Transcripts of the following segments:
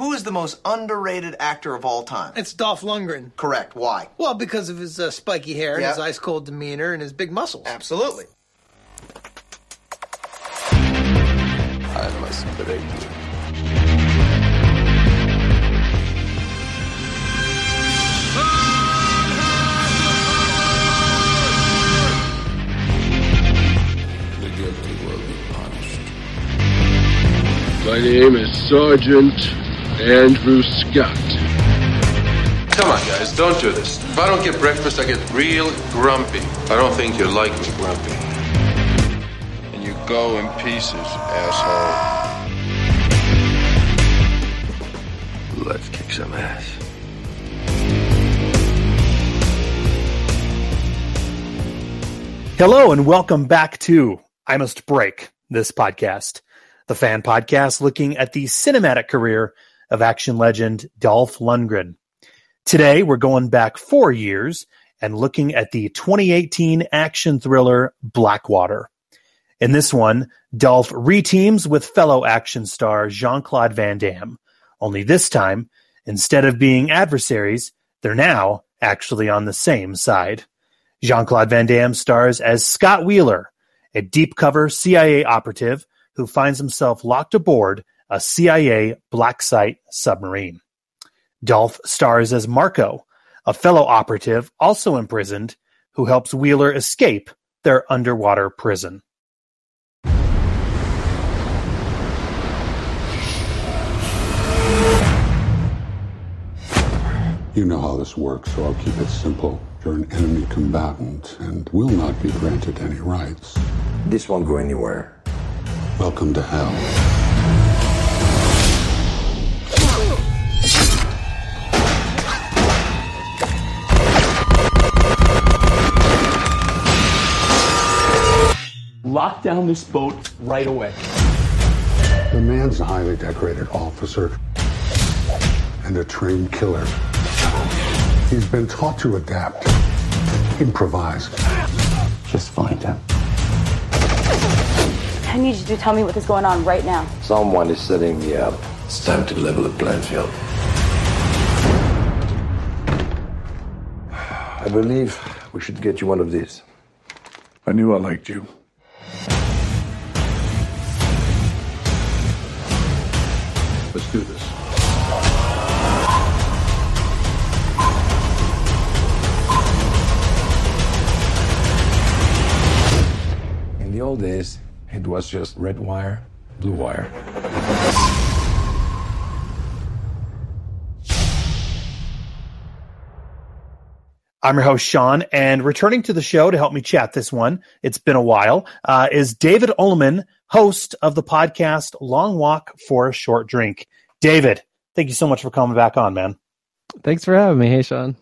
Who is the most underrated actor of all time? It's Dolph Lundgren. Correct. Why? Well, because of his uh, spiky hair, and Yeah. his ice cold demeanor, and his big muscles. Absolutely. I must break you. The guilty will be punished. My name is Sergeant Andrew Scott. Come on, guys, don't do this. If I don't get breakfast, I get real grumpy. I don't think you like me grumpy. And you go in pieces, asshole. Let's kick some ass. Hello and welcome back to I Must Break this podcast, the fan podcast looking at the cinematic career of action legend Dolph Lundgren. Today we're going back four years and looking at the 2018 action thriller Blackwater. In this one, Dolph reteams with fellow action star Jean-Claude Van Damme. Only this time, instead of being adversaries, they're now actually on the same side. Jean Claude Van Damme stars as Scott Wheeler, a deep cover CIA operative who finds himself locked aboard a CIA black site submarine. Dolph stars as Marco, a fellow operative also imprisoned who helps Wheeler escape their underwater prison. You know how this works, so I'll keep it simple. You're an enemy combatant and will not be granted any rights. This won't go anywhere. Welcome to hell. Lock down this boat right away. The man's a highly decorated officer and a trained killer. He's been taught to adapt, improvise. Just find him. I need you to tell me what is going on right now. Someone is setting me up. It's time to level the playing field. I believe we should get you one of these. I knew I liked you. Let's do this. In the old days, it was just red wire, blue wire. I'm your host, Sean, and returning to the show to help me chat this one, it's been a while, uh, is David Ullman, host of the podcast Long Walk for a Short Drink. David, thank you so much for coming back on, man. Thanks for having me. Hey, Sean.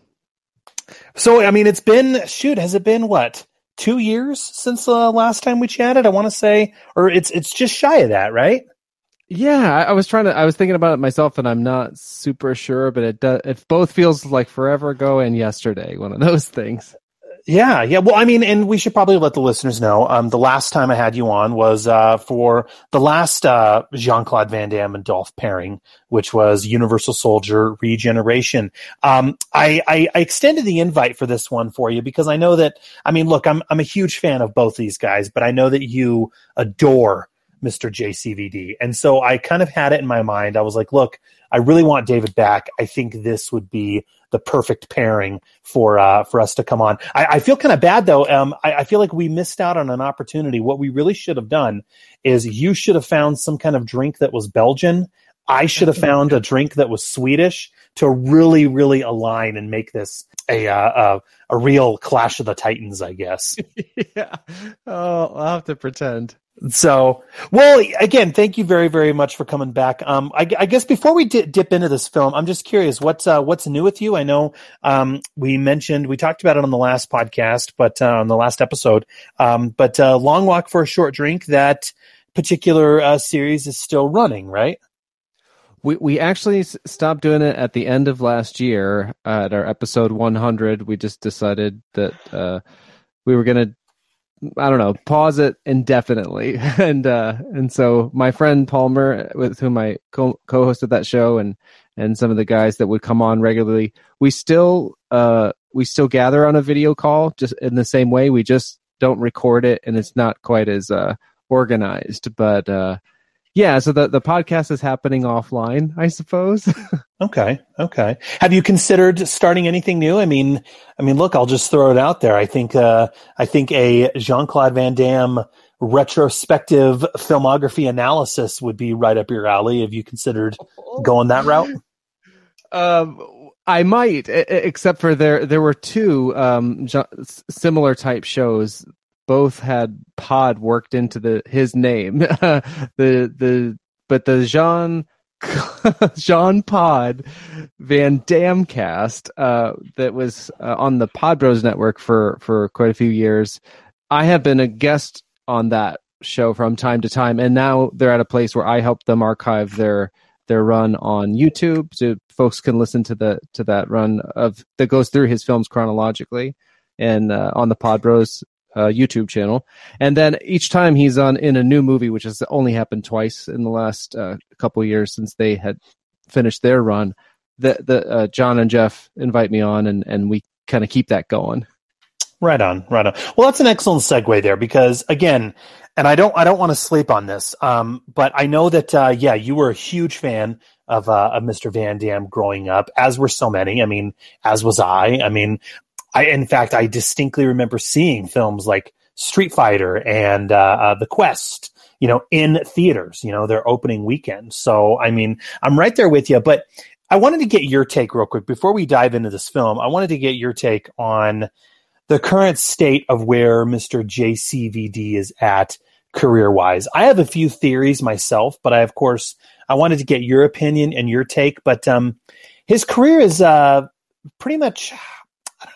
So, I mean, it's been, shoot, has it been what, two years since the uh, last time we chatted? I want to say, or it's, it's just shy of that, right? Yeah, I, I was trying to. I was thinking about it myself, and I'm not super sure, but it does. It both feels like forever ago and yesterday. One of those things. Yeah, yeah. Well, I mean, and we should probably let the listeners know. Um, the last time I had you on was uh, for the last uh, Jean Claude Van Damme and Dolph pairing, which was Universal Soldier Regeneration. Um, I, I, I extended the invite for this one for you because I know that. I mean, look, I'm I'm a huge fan of both these guys, but I know that you adore Mr. JCVD, and so I kind of had it in my mind. I was like, look, I really want David back. I think this would be the perfect pairing for uh, for us to come on. I, I feel kind of bad though. Um, I, I feel like we missed out on an opportunity. What we really should have done is you should have found some kind of drink that was Belgian. I should have found a drink that was Swedish to really, really align and make this a uh, a, a real Clash of the Titans, I guess. yeah. Oh, I'll have to pretend. So, well, again, thank you very, very much for coming back. Um, I, I guess before we di- dip into this film, I'm just curious, what's uh, what's new with you? I know um, we mentioned we talked about it on the last podcast, but uh, on the last episode, um, but uh, Long Walk for a Short Drink, that particular uh, series is still running, right? We we actually stopped doing it at the end of last year uh, at our episode 100. We just decided that uh, we were gonna I don't know, pause it indefinitely. And uh and so my friend Palmer with whom I co- co-hosted that show and and some of the guys that would come on regularly, we still uh we still gather on a video call just in the same way. We just don't record it and it's not quite as uh organized, but uh yeah, so the the podcast is happening offline, I suppose. Okay. Okay. Have you considered starting anything new? I mean, I mean, look, I'll just throw it out there. I think, uh, I think a Jean-Claude Van Damme retrospective filmography analysis would be right up your alley. Have you considered going that route? Um, I might, except for there there were two um similar type shows. Both had Pod worked into the his name. the the but the Jean Jean Pod Van Dam cast uh, that was uh, on the Pod Bros network for for quite a few years. I have been a guest on that show from time to time, and now they're at a place where I help them archive their their run on YouTube, so folks can listen to the to that run of that goes through his films chronologically, and uh, on the Pod Bros uh, YouTube channel. And then each time he's on in a new movie, which has only happened twice in the last uh, couple years since they had finished their run, the the uh, John and Jeff invite me on, and and we kind of keep that going. Right on, right on. Well, that's an excellent segue there because again, and I don't, I don't want to sleep on this, um, but I know that, uh, yeah, you were a huge fan of, uh, of Mr. Van Damme growing up, as were so many. I mean, as was I. I mean, I, in fact, I distinctly remember seeing films like Street Fighter and, uh, uh The Quest, you know, in theaters, you know, their opening weekend. So, I mean, I'm right there with you, but I wanted to get your take real quick before we dive into this film. I wanted to get your take on the current state of where Mr. JCVD is at career wise. I have a few theories myself, but I, of course, I wanted to get your opinion and your take. But um, his career is uh, pretty much.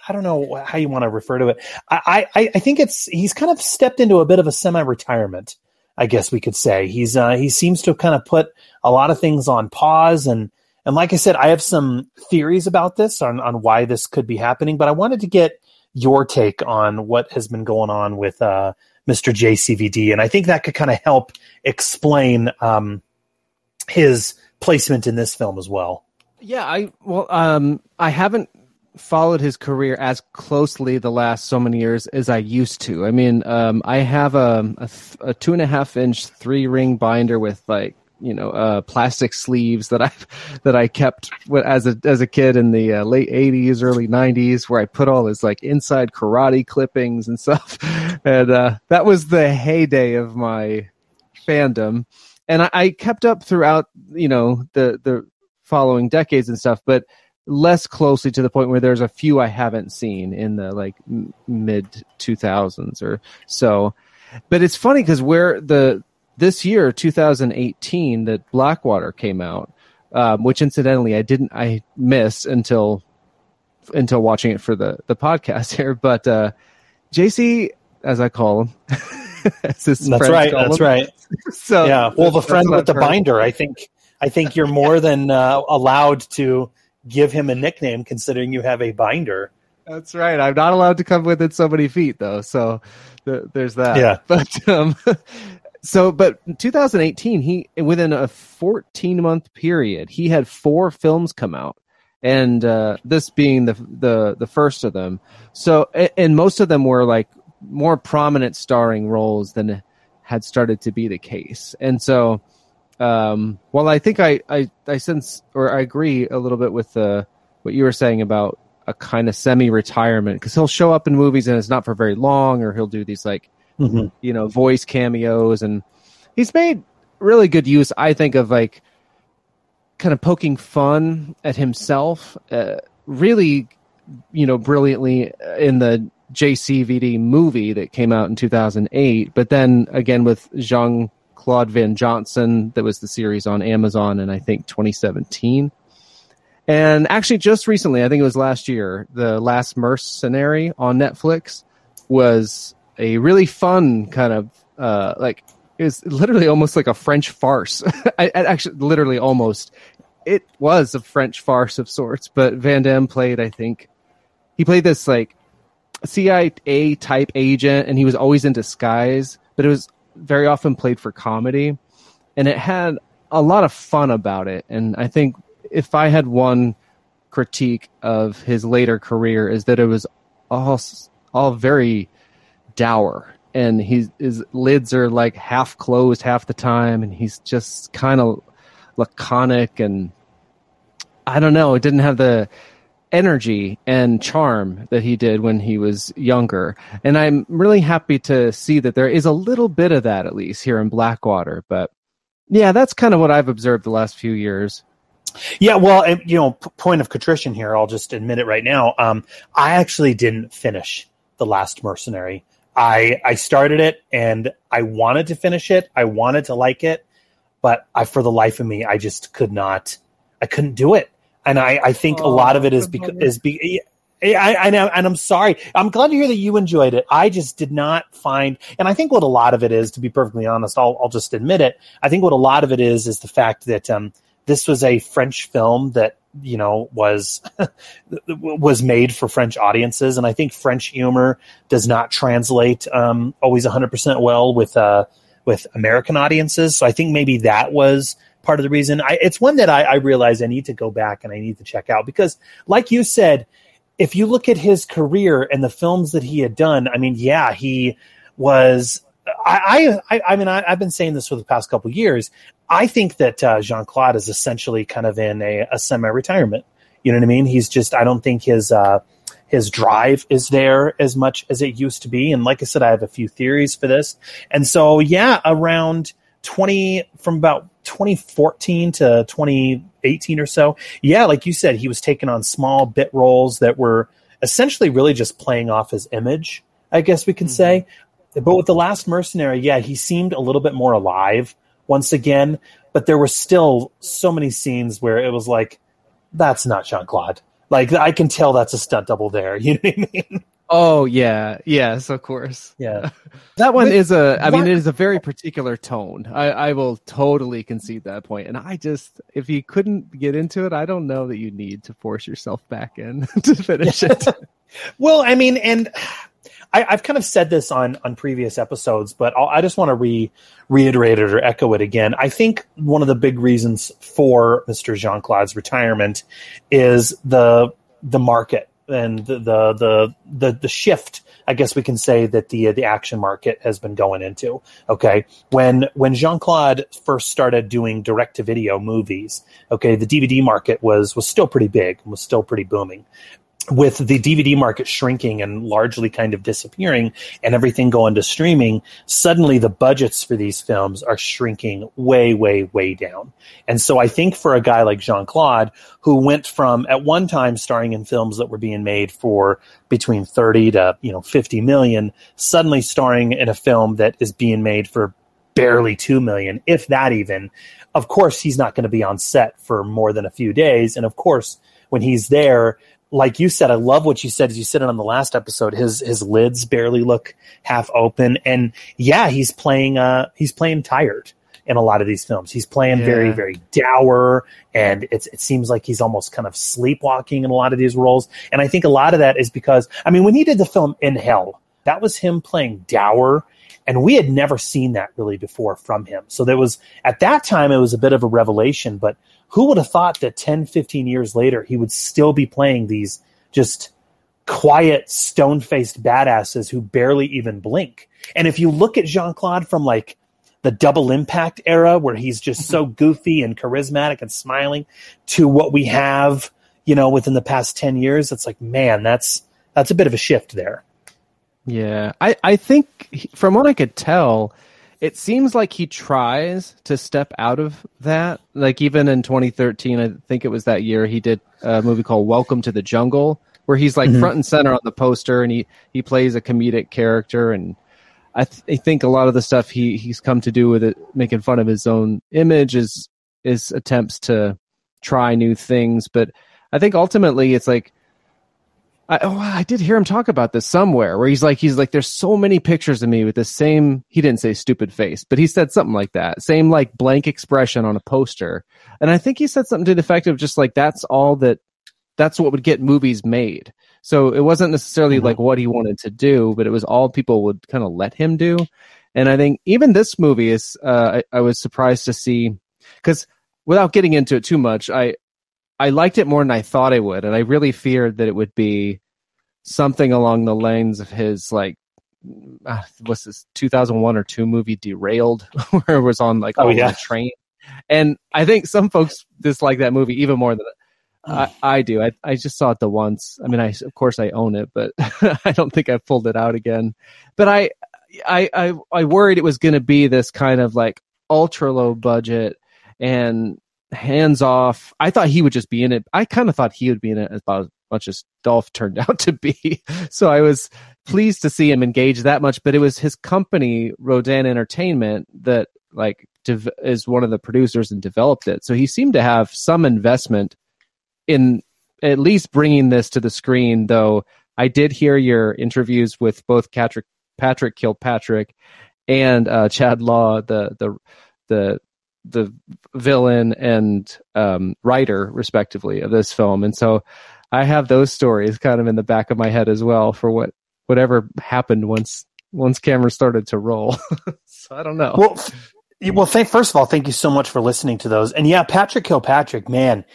I don't know how you want to refer to it. I, I, I think it's he's kind of stepped into a bit of a semi-retirement. I guess we could say he's uh, he seems to kind of put a lot of things on pause and and like I said, I have some theories about this on on why this could be happening. But I wanted to get your take on what has been going on with uh, Mr. JCVD, and I think that could kind of help explain um, his placement in this film as well. Yeah, I well, um, I haven't followed his career as closely the last so many years as I used to. I mean, um, I have a, a, a two and a half inch three ring binder with like you know uh, plastic sleeves that I that I kept as a as a kid in the uh, late '80s, early '90s, where I put all his like inside karate clippings and stuff, and uh, that was the heyday of my fandom. And I, I kept up throughout, you know, the the following decades and stuff, but less closely to the point where there's a few I haven't seen in the like m- mid 2000s or so. But it's funny because where the this year 2018 that Blackwater came out, um, which incidentally I didn't I missed until until watching it for the the podcast here. But uh, JC, as I call him, That's right. That's him. right. So yeah. Well, the friend with the heard. binder. I think. I think you're more than uh, allowed to give him a nickname, considering you have a binder. That's right. I'm not allowed to come within so many feet, though. So th- there's that. Yeah. But um, so, but 2018, he within a 14 month period, he had four films come out, and uh, this being the the the first of them. So, and most of them were like more prominent starring roles than had started to be the case, and so. Um, well, I think I, I, I sense or I agree a little bit with uh, what you were saying about a kind of semi-retirement because he'll show up in movies and it's not for very long, or he'll do these like Mhm. you know voice cameos, and he's made really good use, I think, of like kind of poking fun at himself, uh, really, you know, brilliantly in the JCVD movie that came out in 2008, but then again with Jean Claude Van Johnson, that was the series on Amazon in I think 2017. And actually, just recently, I think it was last year, the Last Mercenary on Netflix was a really fun kind of uh, like it was literally almost like a French farce. I, I actually, literally, almost it was a French farce of sorts. But Van Damme played, I think, he played this like CIA type agent, and he was always in disguise, but it was very often played for comedy, and it had a lot of fun about it. And I think if I had one critique of his later career is that it was all all very dour and he's his lids are like half closed half the time and he's just kind of laconic and I don't know, it didn't have the energy and charm that he did when he was younger. And I'm really happy to see that there is a little bit of that at least here in Blackwater, but yeah, that's kind of what I've observed the last few years. Yeah, well, you know, point of contrition here. I'll just admit it right now. Um, I actually didn't finish the Last Mercenary. I I started it and I wanted to finish it. I wanted to like it, but I, for the life of me, I just could not. I couldn't do it, and I I think oh, a lot of it is because is be. I, I know, and I'm sorry. I'm glad to hear that you enjoyed it. I just did not find, and I think what a lot of it is, to be perfectly honest, I'll, I'll just admit it. I think what a lot of it is is the fact that um, this was a French film that you know was was made for French audiences, and I think French humor does not translate um, always 100 percent well with uh, with American audiences. So I think maybe that was part of the reason. I, it's one that I, I realize I need to go back and I need to check out because, like you said, if you look at his career and the films that he had done, I mean, yeah, he was I, I, I mean, I, have been saying this for the past couple years. I think that uh, Jean Claude is essentially kind of in a, a semi-retirement. You know what I mean? He's just. I don't think his uh, his drive is there as much as it used to be. And like I said, I have a few theories for this. And so, yeah, around twenty from about 2014 to 2018 or so, yeah, like you said, he was taking on small bit roles that were essentially really just playing off his image. I guess we can mm-hmm. say. But with the last mercenary, yeah, he seemed a little bit more alive once again. But there were still so many scenes where it was like, that's not Jean Claude. Like I can tell that's a stunt double there. You know what I mean? Oh yeah, yes, of course. Yeah, that one is a. I mean, it is a very particular tone. I, I will totally concede that point. And I just, if you couldn't get into it, I don't know that you need to force yourself back in to finish it. well, I mean, and I, have kind of said this on on previous episodes, but I'll, i just want to re reiterate it or echo it again. I think one of the big reasons for Mr. Jean Claude's retirement is the the market and the the the the, shift. I guess we can say that the the action market has been going into. Okay, when when Jean Claude first started doing direct to video movies, okay, the DVD market was was still pretty big, was still pretty booming with the DVD market shrinking and largely kind of disappearing and everything going to streaming, suddenly the budgets for these films are shrinking way, way, way down. And so I think for a guy like Jean Claude, who went from at one time starring in films that were being made for between 30 to, you know, 50 million, suddenly starring in a film that is being made for barely 2 million, if that even, of course he's not going to be on set for more than a few days. And of course, when he's there, like you said, I love what you said as you said it on the last episode. His his lids barely look half open, and yeah, he's playing uh he's playing tired in a lot of these films. He's playing yeah. very very dour, and it's it seems like he's almost kind of sleepwalking in a lot of these roles. And I think a lot of that is because I mean, when he did the film In Hell, that was him playing dour. And we had never seen that really before from him. So there was, at that time, it was a bit of a revelation, but who would have thought that 10, 15 years later, he would still be playing these just quiet, stone faced badasses who barely even blink? And if you look at Jean Claude from like the double impact era, where he's just mm-hmm. so goofy and charismatic and smiling, to what we have, you know, within the past 10 years, it's like, man, that's, that's a bit of a shift there. Yeah. I, I think from what I could tell, it seems like he tries to step out of that. Like even in 2013, I think it was that year, he did a movie called Welcome to the Jungle, where he's like mm-hmm. front and center on the poster, and he he plays a comedic character. And I, th- I think a lot of the stuff he he's come to do with it, making fun of his own image, is is attempts to try new things. But I think ultimately, it's like I, oh, I did hear him talk about this somewhere where he's like, he's like, there's so many pictures of me with the same, he didn't say stupid face, but he said something like that. Same like blank expression on a poster. And I think he said something to the effect of just like, that's all that that's what would get movies made. So it wasn't necessarily mm-hmm. like what he wanted to do, but it was all people would kind of let him do. And I think even this movie is, uh, I, I was surprised to see because without getting into it too much, I, I liked it more than I thought I would. And I really feared that it would be something along the lines of his like uh, what's this 2001 or 2 movie derailed where it was on like oh, yeah. train and i think some folks dislike that movie even more than I, I do I, I just saw it the once i mean i of course i own it but i don't think i pulled it out again but i i i, I worried it was going to be this kind of like ultra low budget and hands off i thought he would just be in it i kind of thought he would be in it about much as Dolph turned out to be. So I was pleased to see him engage that much, but it was his company, Rodan Entertainment, that like dev- is one of the producers and developed it. So he seemed to have some investment in at least bringing this to the screen, though I did hear your interviews with both Patrick, Patrick Kilpatrick and uh, Chad Law, the, the, the, the villain and um, writer, respectively, of this film. And so I have those stories kind of in the back of my head as well for what whatever happened once once cameras started to roll. so I don't know. Well, well, thank, first of all, thank you so much for listening to those. And yeah, Patrick Kilpatrick, man,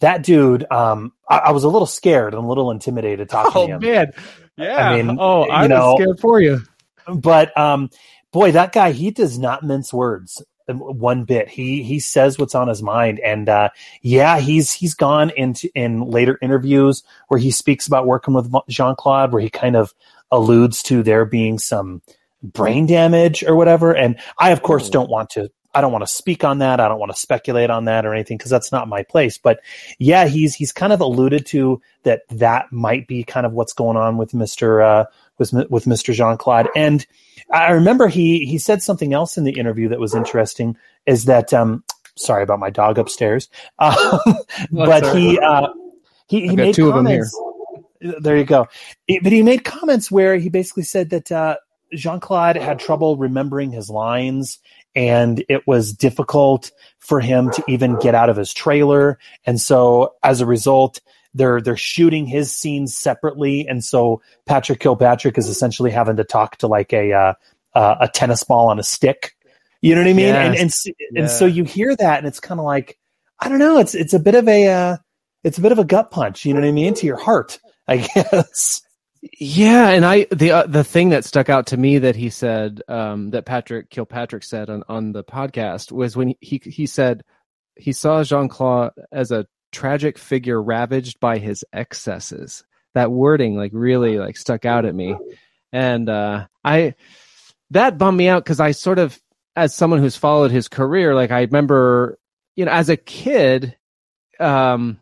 that dude. Um, I, I was a little scared and a little intimidated talking oh, to him. man, yeah. I mean, oh, I was scared for you. But um, boy, that guy, he does not mince words one bit. He he says what's on his mind, and uh, yeah, he's he's gone into in later interviews where he speaks about working with Jean Claude, where he kind of alludes to there being some brain damage or whatever. And I, of course, oh. don't want to. I don't want to speak on that. I don't want to speculate on that or anything because that's not my place. But yeah, he's he's kind of alluded to that that might be kind of what's going on with Mister uh, with with Mister Jean Claude. And I remember he he said something else in the interview that was interesting. Is that um, sorry about my dog upstairs, um, but he uh, he he made two comments. There you go. But he made comments where he basically said that uh, Jean Claude had trouble remembering his lines, and it was difficult for him to even get out of his trailer. And so, as a result, they're they're shooting his scenes separately, and so Patrick Kilpatrick is essentially having to talk to like a uh, uh, a tennis ball on a stick. You know what I mean? Yes. And and yeah. and so you hear that, and it's kind of like I don't know. It's it's a bit of a uh, it's a bit of a gut punch. You know what I mean to your heart, I guess. Yeah, and I the uh, the thing that stuck out to me that he said um, that Patrick Kilpatrick said on on the podcast was when he he said he saw Jean Claude as a tragic figure ravaged by his excesses. That wording like really like stuck out at me, and uh, I that bummed me out because I sort of, as someone who's followed his career, like I remember, you know, as a kid, um,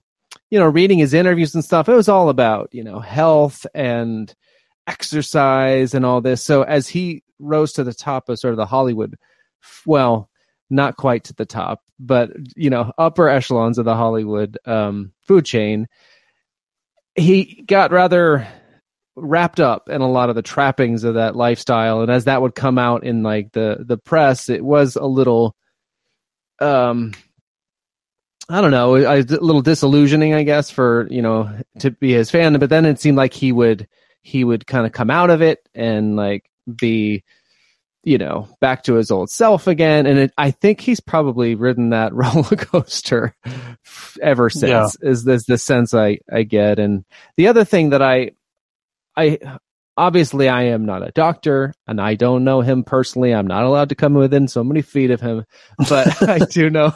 you know, reading his interviews and stuff, it was all about you know health and exercise and all this. So as he rose to the top of sort of the Hollywood, well, not quite to the top, but you know, upper echelons of the Hollywood um, food chain. He got rather wrapped up in a lot of the trappings of that lifestyle, and as that would come out in like the the press, it was a little, um, I don't know, a, a little disillusioning, I guess, for you know to be his fan. But then it seemed like he would he would kind of come out of it and like be you know, back to his old self again. And it, I think he's probably ridden that roller coaster ever since. Yeah. Is this the sense I I get? And the other thing that I I obviously I am not a doctor and I don't know him personally. I'm not allowed to come within so many feet of him, but I do know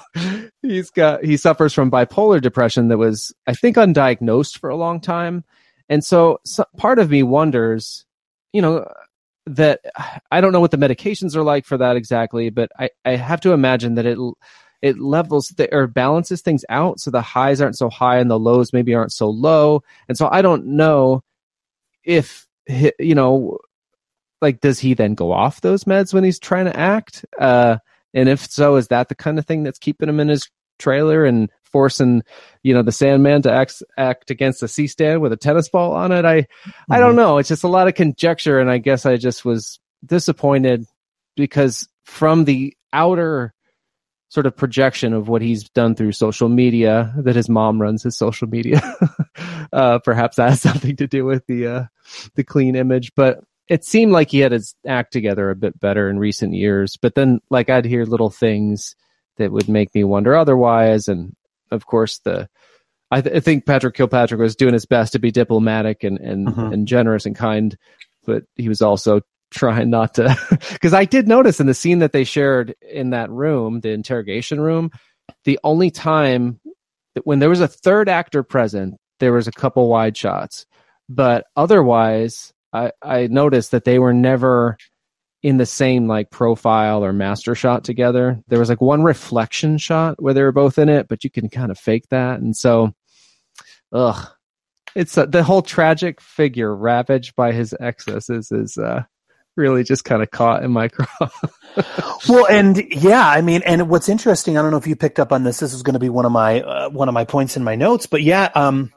he's got he suffers from bipolar depression that was I think undiagnosed for a long time. And so, so part of me wonders, you know, that I don't know what the medications are like for that exactly, but I, I have to imagine that it it levels the, or balances things out so the highs aren't so high and the lows maybe aren't so low. And so I don't know if you know like does he then go off those meds when he's trying to act? Uh and if so, is that the kind of thing that's keeping him in his trailer and forcing you know the Sandman to act act against a C stand with a tennis ball on it. I mm-hmm. I don't mm-hmm. know. It's just a lot of conjecture, and I guess I just was disappointed because from the outer sort of projection of what he's done through social media. That his mom runs his social media. uh, perhaps that has something to do with the uh, the clean image, but it seemed like he had his act together a bit better in recent years. But then, like, I'd hear little things that would make me wonder otherwise. And of course, the I, th- I think Patrick Kilpatrick was doing his best to be diplomatic and and, Mhm. and generous and kind, but he was also trying not to. Because I did notice in the scene that they shared in that room, the interrogation room, the only time that when there was a third actor present, there was a couple wide shots, but otherwise, I I noticed that they were never in the same like profile or master shot together. There was like one reflection shot where they were both in it, but you can kind of fake that. And so, ugh, it's uh, the whole tragic figure ravaged by his excesses is uh, really just kind of caught in my craw. well, and yeah, I mean, and what's interesting, I don't know if you picked up on this. This is going to be one of my uh, one of my points in my notes, but yeah, um,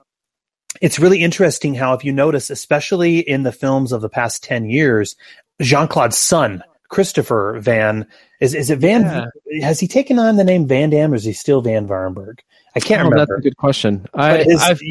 it's really interesting how, if you notice, especially in the films of the past ten years, Jean Claude's son, Christopher Van, is is it Van? Has he taken on the name Van Damme, or is he still Van Varenberg? I can't Oh, remember. That's a good question. I, his- I've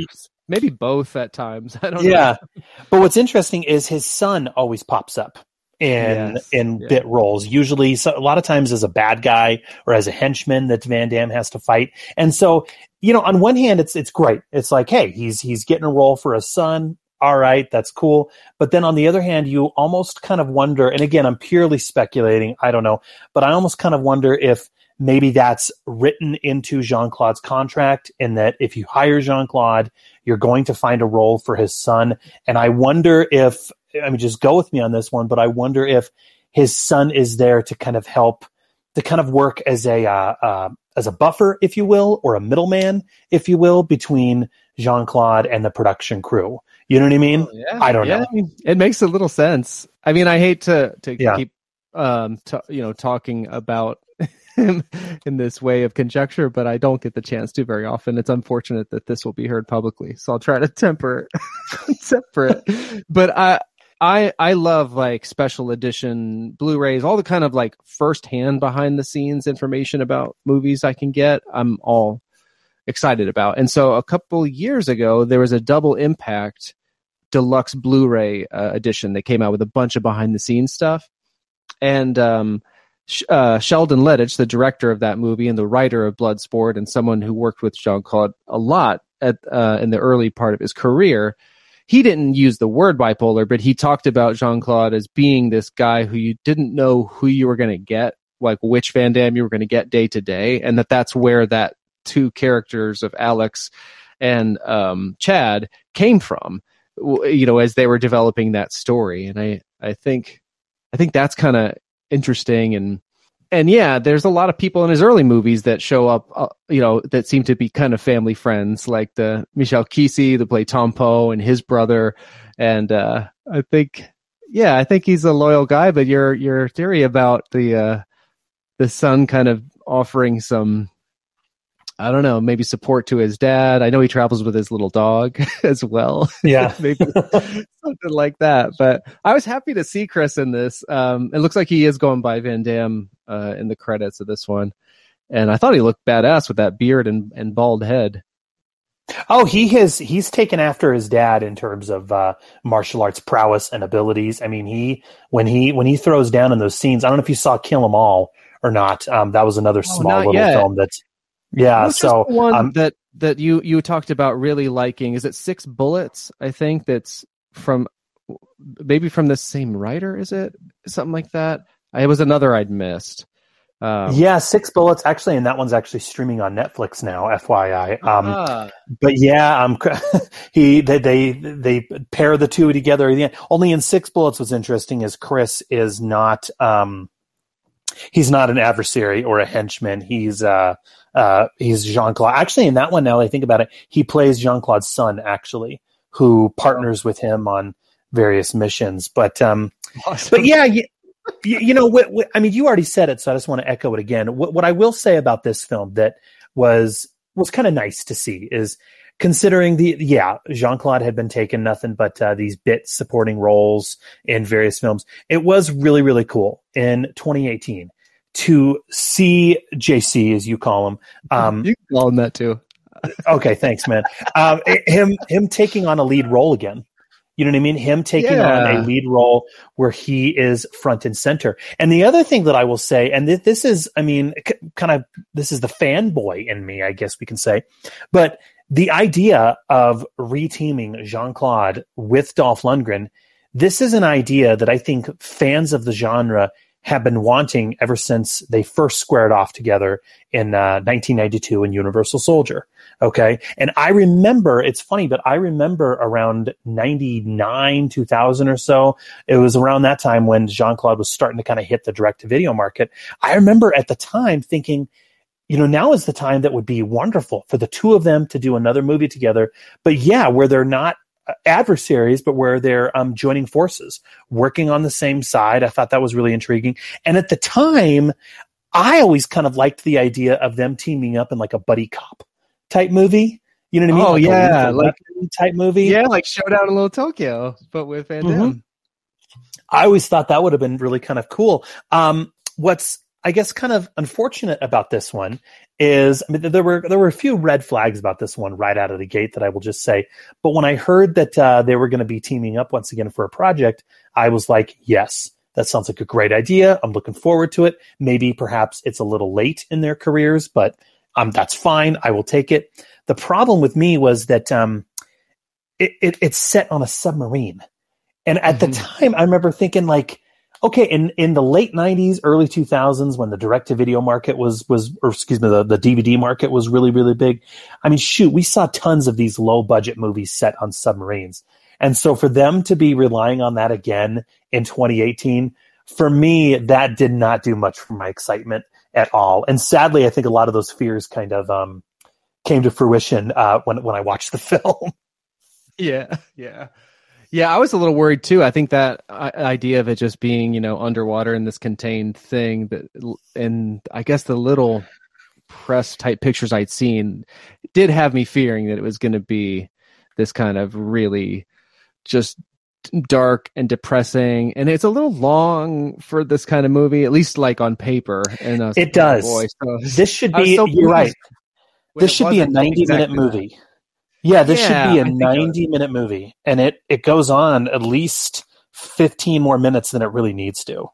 maybe both at times. I don't yeah, know. but what's interesting is his son always pops up in Yes, in yeah. bit roles. Usually, so, a lot of times as a bad guy or as a henchman that Van Damme has to fight. And so, you know, on one hand, it's it's great. It's like, hey, he's he's getting a role for his son. All right, that's cool. But then on the other hand, you almost kind of wonder. And again, I'm purely speculating. I don't know, but I almost kind of wonder if maybe that's written into Jean Claude's contract, in that if you hire Jean Claude, you're going to find a role for his son. And I wonder if, I mean, just go with me on this one, but I wonder if his son is there to kind of help, to kind of work as a, uh, uh, as a buffer, if you will, or a middleman, if you will, between Jean Claude and the production crew. You know what I mean? Yeah, I don't yeah, know. I mean, it makes a little sense. I mean, I hate to to Yeah. keep um t- you know talking about him in this way of conjecture, but I don't get the chance to very often. It's unfortunate that this will be heard publicly, so I'll try to temper it. temper it. But I. I, I love like special edition Blu-rays, all the kind of like first-hand behind the scenes information about movies I can get. I'm all excited about. And so a couple years ago, there was a double impact deluxe Blu-ray uh, edition that came out with a bunch of behind the scenes stuff. And um, uh, Sheldon Lettich, the director of that movie and the writer of Bloodsport, and someone who worked with Jean Claude a lot at uh, in the early part of his career, he didn't use the word bipolar, but he talked about Jean Claude as being this guy who you didn't know who you were going to get, like which Van Damme you were going to get day to day, and that that's where that two characters of Alex and um, Chad came from, you know, as they were developing that story. And I, I think, I think that's kind of interesting and. And yeah, there's a lot of people in his early movies that show up, uh, you know, that seem to be kind of family friends, like the Michel Qissi that play Tong Po and his brother. And uh, I think, yeah, I think he's a loyal guy. But your your theory about the uh, the son kind of offering some I don't know, maybe support to his dad. I know he travels with his little dog as well. Yeah. maybe something like that. But I was happy to see Chris in this. Um, it looks like he is going by Van Damme uh, in the credits of this one. And I thought he looked badass with that beard and, and bald head. Oh, he has he's taken after his dad in terms of uh, martial arts prowess and abilities. I mean, he when he when he throws down in those scenes. I don't know if you saw Kill 'Em All or not. Um, that was another small little yet. film that's yeah. What's So one um, that that you you talked about really liking is it Six Bullets? I think that's from maybe from the same writer. Is it something like that? It was another I'd missed. Um, yeah, Six Bullets actually, and that one's actually streaming on Netflix now. FYI. Um, ah, but yeah, um, he they, they they pair the two together. at the end. Only in Six Bullets, what's interesting is Chris is not um, he's not an adversary or a henchman. He's uh, uh, he's Jean Claude. Actually, in that one, now that I think about it, he plays Jean Claude's son, actually, who partners with him on various missions. But um, but yeah, you, you, you know, what, what, I mean, you already said it, so I just want to echo it again. What, what I will say about this film that was was kind of nice to see is considering the yeah Jean Claude had been taking nothing but uh, these bit supporting roles in various films. It was really really cool in 2018 to see JC as you call him. Um, you can call him that too. okay, thanks, man. Um, him him taking on a lead role again. You know what I mean? Him taking Yeah. on a lead role where he is front and center. And the other thing that I will say, and th- this is, I mean, c- kind of, this is the fanboy in me, I guess we can say, but the idea of reteaming Jean Claude with Dolph Lundgren, this is an idea that I think fans of the genre have been wanting ever since they first squared off together in uh, 1992 in Universal Soldier. Okay. And I remember, it's funny, but I remember around 99, 2000 or so, it was around that time when Jean Claude was starting to kind of hit the direct to video market. I remember at the time thinking, you know, now is the time that would be wonderful for the two of them to do another movie together. But yeah, where they're not adversaries, but where they're um, joining forces, working on the same side. I thought that was really intriguing. And at the time, I always kind of liked the idea of them teaming up in like a buddy cop type movie. You know what I mean? Oh, Like yeah, like- type movie. Yeah, like Showdown in Little Tokyo, but with Van Damme. Mhm. I always thought that would have been really kind of cool. Um, what's I guess kind of unfortunate about this one is I mean, there were there were a few red flags about this one right out of the gate that I will just say. But when I heard that uh, they were going to be teaming up once again for a project, I was like, yes, that sounds like a great idea. I'm looking forward to it. Maybe perhaps it's a little late in their careers, but um, that's fine. I will take it. The problem with me was that um, it, it, it's set on a submarine. And at the time, I remember thinking like, okay, in, in the late '90s, early 2000s, when the direct-to-video market was was, or excuse me, the, the DVD market was really really big. I mean, shoot, we saw tons of these low-budget movies set on submarines, and so for them to be relying on that again in 2018, for me, that did not do much for my excitement at all. And sadly, I think a lot of those fears kind of um, came to fruition uh, when when I watched the film. Yeah, yeah, yeah. I was a little worried too. I think that uh, idea of it just being, you know, underwater in this contained thing that, and I guess the little press type pictures I'd seen did have me fearing that it was going to be this kind of really just dark and depressing and it's a little long for this kind of movie at least like on paper and It does. boy. So This should be. so you're right. This should be a wasn't 90 minute exactly that. Yeah, this Yeah, should be a 90 minute movie, and it it goes on at least 15 more minutes than it really needs to.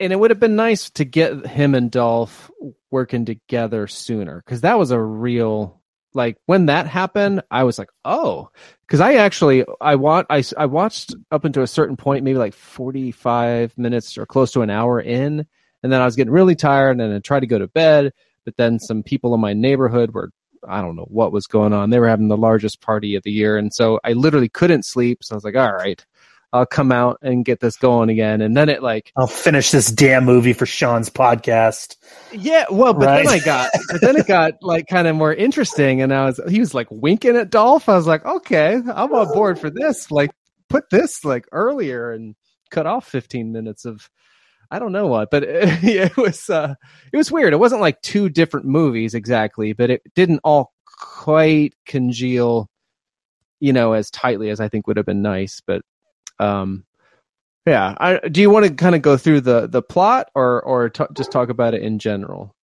and it would have been nice to get him and Dolph working together sooner because that was a real like when that happened I was like oh because I actually I want I, I watched up until a certain point maybe like 45 minutes or close to an hour in and then I was getting really tired and I tried to go to bed but then some people in my neighborhood were I don't know what was going on they were having the largest party of the year and so I literally couldn't sleep so I was like all right I'll come out and get this going again and then it like I'll finish this damn movie for Sean's podcast. yeah, well, but Right. then I got, but then it got like kind of more interesting, and I was, he was like winking at Dolph. I was like, okay, I'm on board for this. Like, put this like earlier and cut off 15 minutes of, I don't know what, but it, it was, uh, it was weird. It wasn't like two different movies exactly, but it didn't all quite congeal, you know, as tightly as I think would have been nice. But, um, yeah, I, do you want to kind of go through the the plot or or t- just talk about it in general?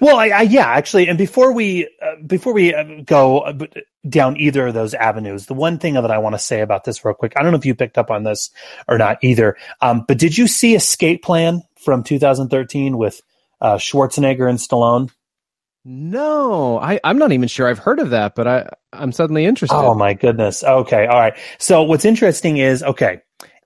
Well, I, I yeah, actually, and before we uh, before we uh, go uh, down either of those avenues, the one thing that I want to say about this real quick, I don't know if you picked up on this or not either, um, but did you see Escape Plan from 2013 with uh, Schwarzenegger and Stallone? No, I I'm not even sure I've heard of that, but I I'm suddenly interested. Oh my goodness. Okay. All right. So what's interesting is okay,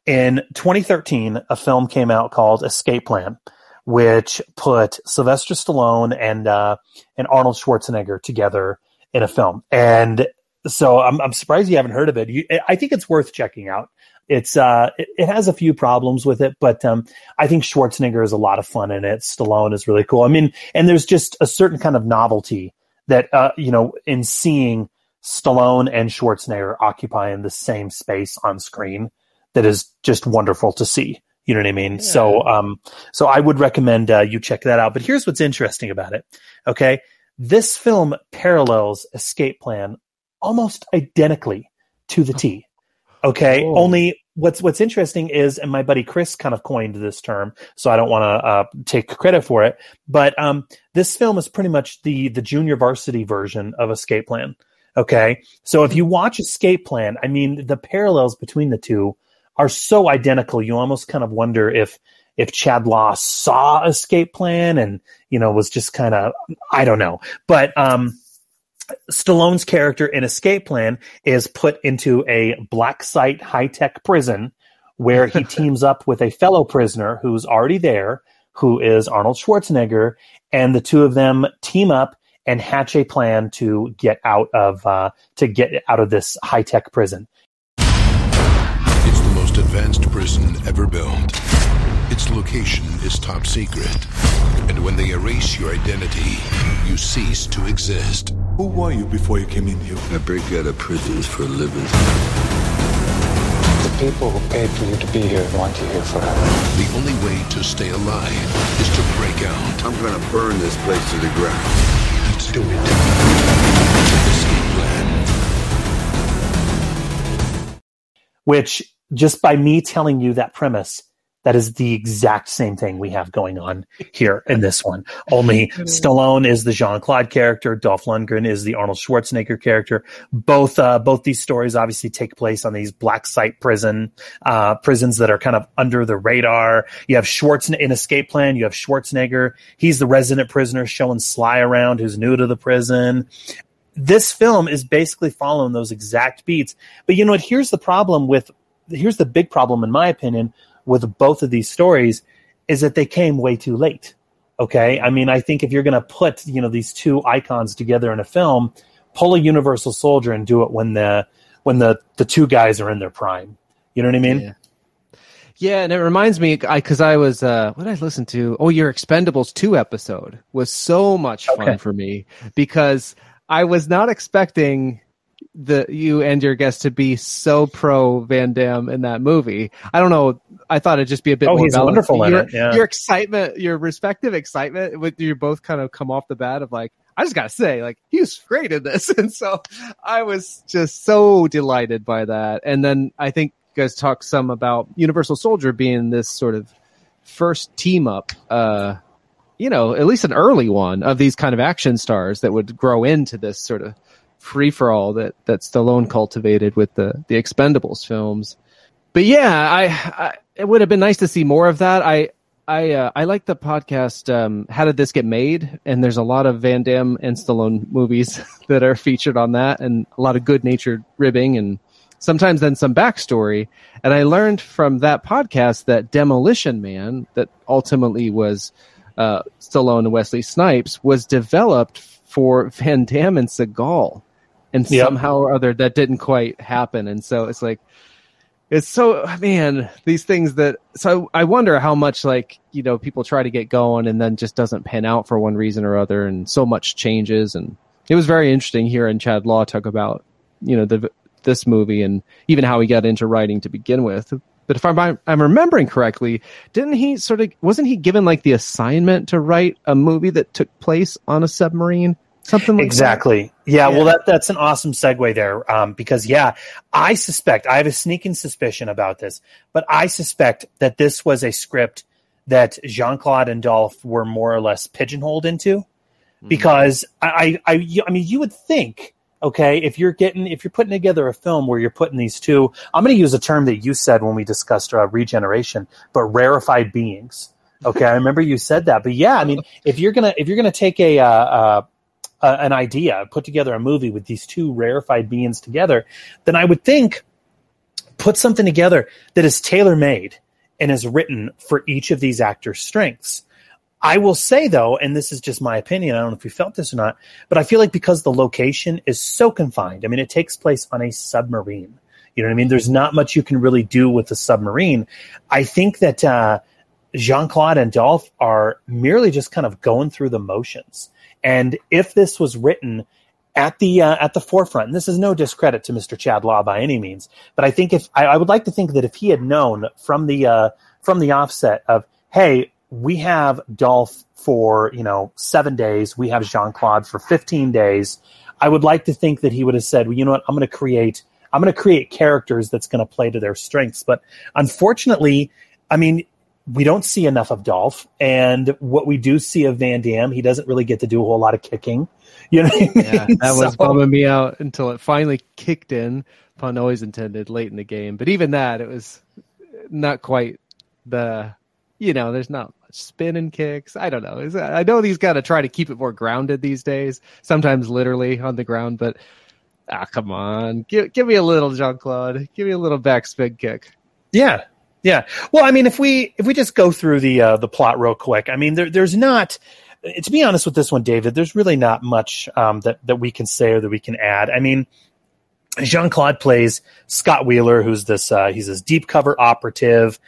in 2013, a film came out called Escape Plan, which put Sylvester Stallone and uh, and Arnold Schwarzenegger together in a film. And so I'm I'm surprised you haven't heard of it. You, I think it's worth checking out. It's uh it, it has a few problems with it, but um I think Schwarzenegger is a lot of fun in it. Stallone is really cool. I mean, and there's just a certain kind of novelty that uh you know in seeing Stallone and Schwarzenegger occupying the same space on screen that is just wonderful to see. You know what I mean? So, um, so I would recommend uh, you check that out. But here's what's interesting about it. Okay, this film parallels Escape Plan almost identically to the T. Okay, Oh. only what's what's interesting is, and my buddy Chris kind of coined this term, so I don't want to uh, take credit for it. But um, this film is pretty much the the junior varsity version of Escape Plan. Okay, so if you watch Escape Plan, I mean the parallels between the two are so identical. You almost kind of wonder if if Chad Law saw Escape Plan and you know was just kind of I don't know, but um, Stallone's character in Escape Plan is put into a black site high tech prison where he teams up with a fellow prisoner who's already there, who is Arnold Schwarzenegger, and the two of them team up and hatch a plan to get out of uh, to get out of this high tech prison. It's the most advanced prison ever built. Its location is top secret. And when they erase your identity, you cease to exist. Who were you before you came in here? I break out of prisons for a living. The people who paid for you to be here want you here forever. The only way to stay alive is to break out. I'm gonna burn this place to the ground. Let's do it. Escape Plan. Which just by me telling you that premise, that is the exact same thing we have going on here in this one. Only Stallone is the Jean Claude character, Dolph Lundgren is the Arnold Schwarzenegger character. Both uh, both these stories obviously take place on these black site prison uh, prisons that are kind of under the radar. You have Schwarz in Escape Plan. You have Schwarzenegger. He's the resident prisoner showing Sly around, who's new to the prison this film is basically following those exact beats. But you know what? Here's the problem with here's the big problem, in my opinion, with both of these stories is that they came way too late. Okay. I mean, I think if you're going to put, you know, these two icons together in a film, pull a universal soldier and do it when the, when the, the two guys are in their prime. You know what I mean? Yeah. Yeah, and it reminds me because I, I, was uh, what did I listen to? Oh, your Expendables two episode was so much fun okay. for me because I was not expecting the you and your guest to be so pro Van Damme in that movie. I don't know. I thought it'd just be a bit. Oh, more he's balanced. wonderful your, in it. Yeah. Your excitement, your respective excitement, with you both kind of come off the bat of like, I just gotta say, like he was great in this, and so I was just so delighted by that. And then I think you guys talked some about Universal Soldier being this sort of first team up. uh you know, at least an early one of these kind of action stars that would grow into this sort of free for all that that Stallone cultivated with the the Expendables films. But yeah, I, I it would have been nice to see more of that. I I uh, I like the podcast. Um, How did this get made? And there's a lot of Van Damme and Stallone movies that are featured on that, and a lot of good natured ribbing, and sometimes then some backstory. And I learned from that podcast that Demolition Man, that ultimately was uh, Stallone and Wesley Snipes, was developed for Van Damme and Seagal and yep. somehow or other that didn't quite happen. And so it's like, it's so man, these things that so I wonder how much like you know people try to get going and then just doesn't pan out for one reason or other, and so much changes. And it was very interesting hearing Chad Law talk about you know the this movie and even how he got into writing to begin with. But if I'm I'm remembering correctly, didn't he sort of wasn't he given like the assignment to write a movie that took place on a submarine? Something like exactly. Yeah, yeah, well that that's an awesome segue there um, because yeah i suspect i have a sneaking suspicion about this but i suspect that this was a script that jean-claude and dolph were more or less pigeonholed into mm-hmm. because I, I i mean you would think okay if you're getting if you're putting together a film where you're putting these two i'm going to use a term that you said when we discussed uh, regeneration but rarefied beings. Okay i remember you said that but yeah i mean if you're gonna if you're gonna take a uh, uh, an idea, put together a movie with these two rarefied beings together, then I would think put something together that is tailor made and is written for each of these actors' strengths. I will say though, and this is just my opinion, I don't know if you felt this or not, but I feel like because the location is so confined, I mean, it takes place on a submarine. You know what I mean? There's not much you can really do with a submarine. I think that uh, Jean Claude and Dolph are merely just kind of going through the motions. And if this was written at the uh, at the forefront, and this is no discredit to Mr. Chad Law by any means, but I think if I, I would like to think that if he had known from the uh, from the offset of hey, we have Dolph for you know seven days, we have Jean Claude for fifteen days, I would like to think that he would have said, well, you know what, I'm going to create I'm going to create characters that's going to play to their strengths. But unfortunately, I mean, we don't see enough of Dolph, and what we do see of Van Damme, he doesn't really get to do a whole lot of kicking. You know, I Yeah, mean? that was bumming me out until it finally kicked in. Pun always intended late in the game, but even that, it was not quite the. You know, there's not much spin and kicks. I don't know. I know he's got to try to keep it more grounded these days. Sometimes literally on the ground, but ah, come on, give give me a little Jean Claude. Give me a little back spin kick. Yeah, yeah. Well, I mean, if we if we just go through the uh, the plot real quick, I mean, there, there's not. To be honest with this one, David, there's really not much um, that that we can say or that we can add. I mean, Jean Claude plays Scott Wheeler, who's this uh, he's this deep cover operative,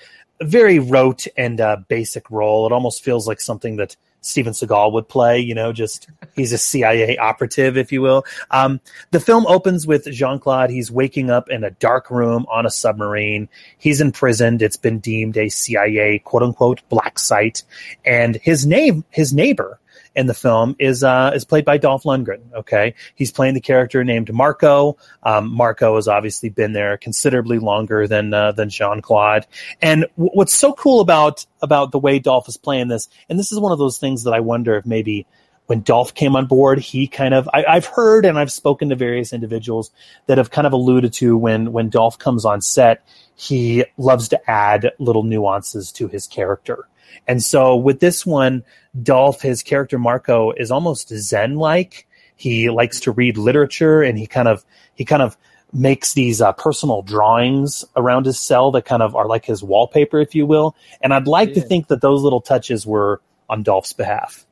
very rote and uh, basic role. It almost feels like something that Steven Seagal would play. You know, just he's a CIA operative, if you will. Um, the film opens with Jean Claude. He's waking up in a dark room on a submarine. He's imprisoned. It's been deemed a CIA quote unquote black site, and his name, his neighbor in the film is uh, is played by Dolph Lundgren. Okay, he's playing the character named Marco. Um, Marco has obviously been there considerably longer than uh, than Jean Claude. And w- what's so cool about about the way Dolph is playing this, and this is one of those things that I wonder if maybe when Dolph came on board, he kind of I, I've heard and I've spoken to various individuals that have kind of alluded to when when Dolph comes on set, he loves to add little nuances to his character. And so with this one, Dolph, his character Marco, is almost Zen like. He likes to read literature and he kind of he kind of makes these uh, personal drawings around his cell that kind of are like his wallpaper, if you will. And I'd like to think that those little touches were on Dolph's behalf.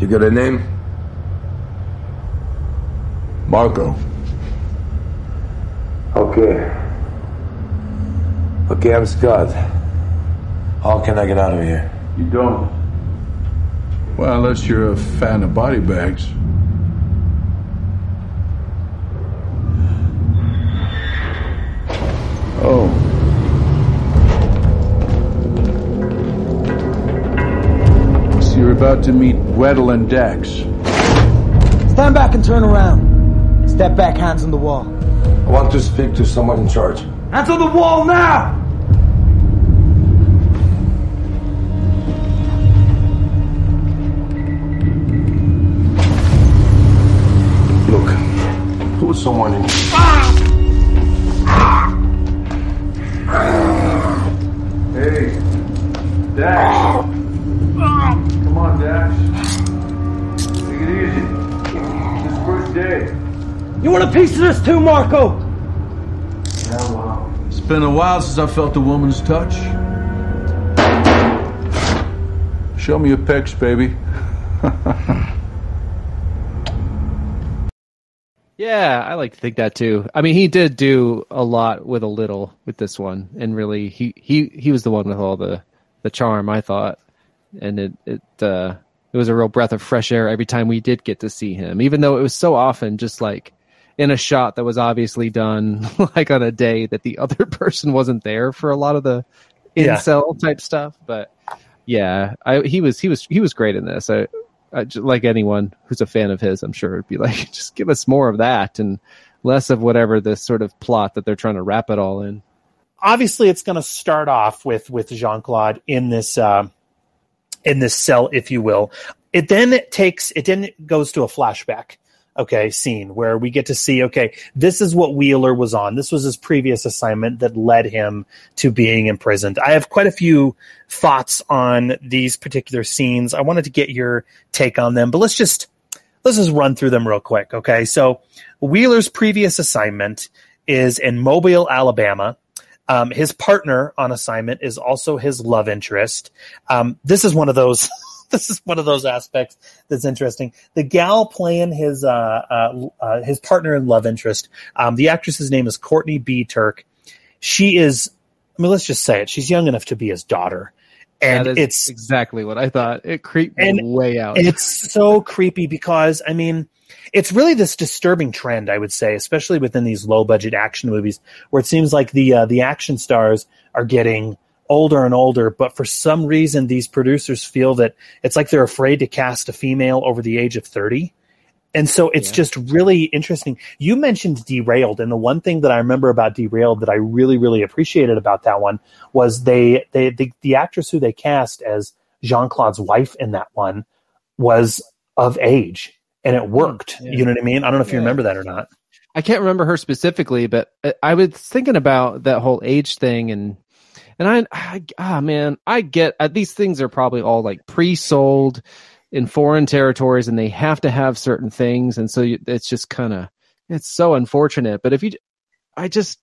You got a name? Marco. Okay. Okay, I'm Scott. How can I get out of here? You don't. Well, unless you're a fan of body bags. Oh. So you're about to meet Weddle and Dax. Stand back and turn around. Step back, hands on the wall. I want to speak to someone in charge. Hands on the wall now! Put someone in. Hey, Dax. Come on, Dax. Take it easy. This first day. You want a piece of this too, Marco? It's been a while since I felt a woman's touch. Show me your pecs, baby. Yeah, I like to think that too. I mean, he did do a lot with a little with this one, and really, he he he was the one with all the the charm. I thought, and it it uh, it was a real breath of fresh air every time we did get to see him, even though it was so often just like in a shot that was obviously done like on a day that the other person wasn't there for a lot of the Yeah. incel type stuff. But yeah, I, he was he was he was great in this. I, J- like anyone who's a fan of his, I'm sure would be like, just give us more of that and less of whatever this sort of plot that they're trying to wrap it all in. obviously it's going to start off with with Jean Claude in this uh, in this cell, if you will. It then takes it then goes to a flashback, okay, scene where we get to see okay, this is what Wheeler was on. This was his previous assignment that led him to being imprisoned. I have quite a few thoughts on these particular scenes. I wanted to get your take on them, but let's just let's just run through them real quick, okay? So Wheeler's previous assignment is in Mobile, Alabama. Um, his partner on assignment is also his love interest. Um, this is one of those. this is one of those aspects that's interesting. The gal playing his uh, uh, uh, his partner in love interest. Um, the actress's name is Courtney B. Turk. She is. I mean, let's just say it. She's young enough to be his daughter, and That is it's exactly what I thought. It creeped me way out. it's so creepy because I mean, it's really this disturbing trend, I would say, especially within these low budget action movies, where it seems like the uh, the action stars are getting older and older, but for some reason these producers feel that it's like they're afraid to cast a female over the age of thirty. And so it's Yeah. just really interesting. You mentioned Derailed, and the one thing that I remember about Derailed that I really, really appreciated about that one was they, they the, the actress who they cast as Jean Claude's wife in that one was of age, and it worked. yeah. You know what I mean? I don't know if you remember that or not. I can't remember her specifically, but I- I was thinking about that whole age thing, and and I, I ah man, I get uh, these things are probably all like pre-sold in foreign territories, and they have to have certain things, and so you, it's just kind of it's so unfortunate. But if you, I just,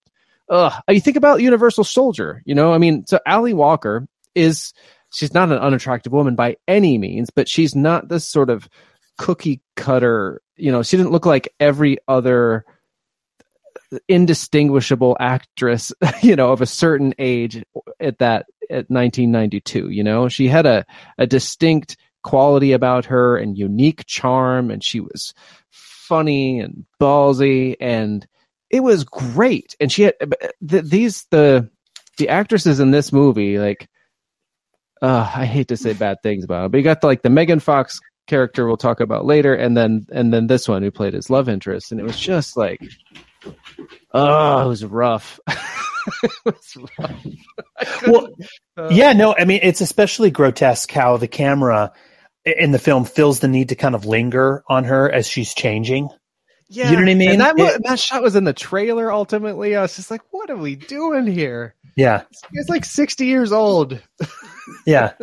ugh, you think about Universal Soldier, you know, I mean, so Ali Walker is she's not an unattractive woman by any means, but she's not this sort of cookie cutter, you know, she didn't look like every other indistinguishable actress, you know, of a certain age at that at 1992, you know. She had a a distinct quality about her and unique charm and she was funny and ballsy and it was great. And she had th- these the the actresses in this movie like uh I hate to say bad things about her, but you got the, like the Megan Fox character we'll talk about later and then and then this one who played his love interest and it was just like oh it was rough it was rough Well, Uh, yeah, no, I mean it's especially grotesque how the camera in the film feels the need to kind of linger on her as she's changing. yeah You know what I mean? and that, It- that shot was in the trailer ultimately i was just like what are we doing here yeah. it's like 60 years old Yeah.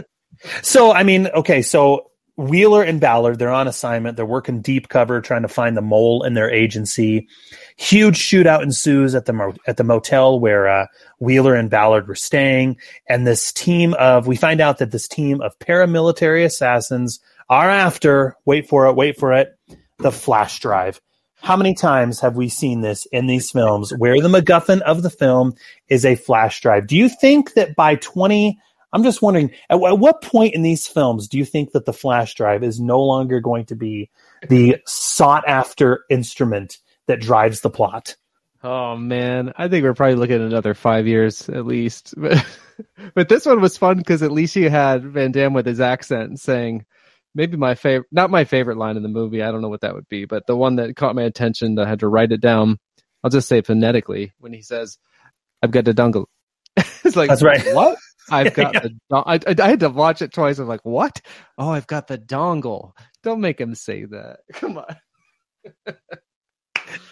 So, I mean, okay, so Wheeler and Ballard, they're on assignment. They're working deep cover trying to find the mole in their agency. Huge shootout ensues at the mo- at the motel where uh, Wheeler and Ballard were staying, and this team of we find out that this team of paramilitary assassins are after. Wait for it. Wait for it. The flash drive. How many times have we seen this in these films where the MacGuffin of the film is a flash drive? Do you think that by 20, I'm just wondering, at, at what point in these films do you think that the flash drive is no longer going to be the sought after instrument that drives the plot? Oh man, I think we're probably looking at another five years at least. But but this one was fun because at least you had Van Damme with his accent saying maybe my favorite, not my favorite line in the movie. I don't know what that would be, but the one that caught my attention that I had to write it down. I'll just say phonetically when he says, "I've got the dongle." it's like That's right. What? I've got Yeah. the. Don- I, I had to watch it twice. I'm like, what? Oh, I've got the dongle. Don't make him say that. Come on.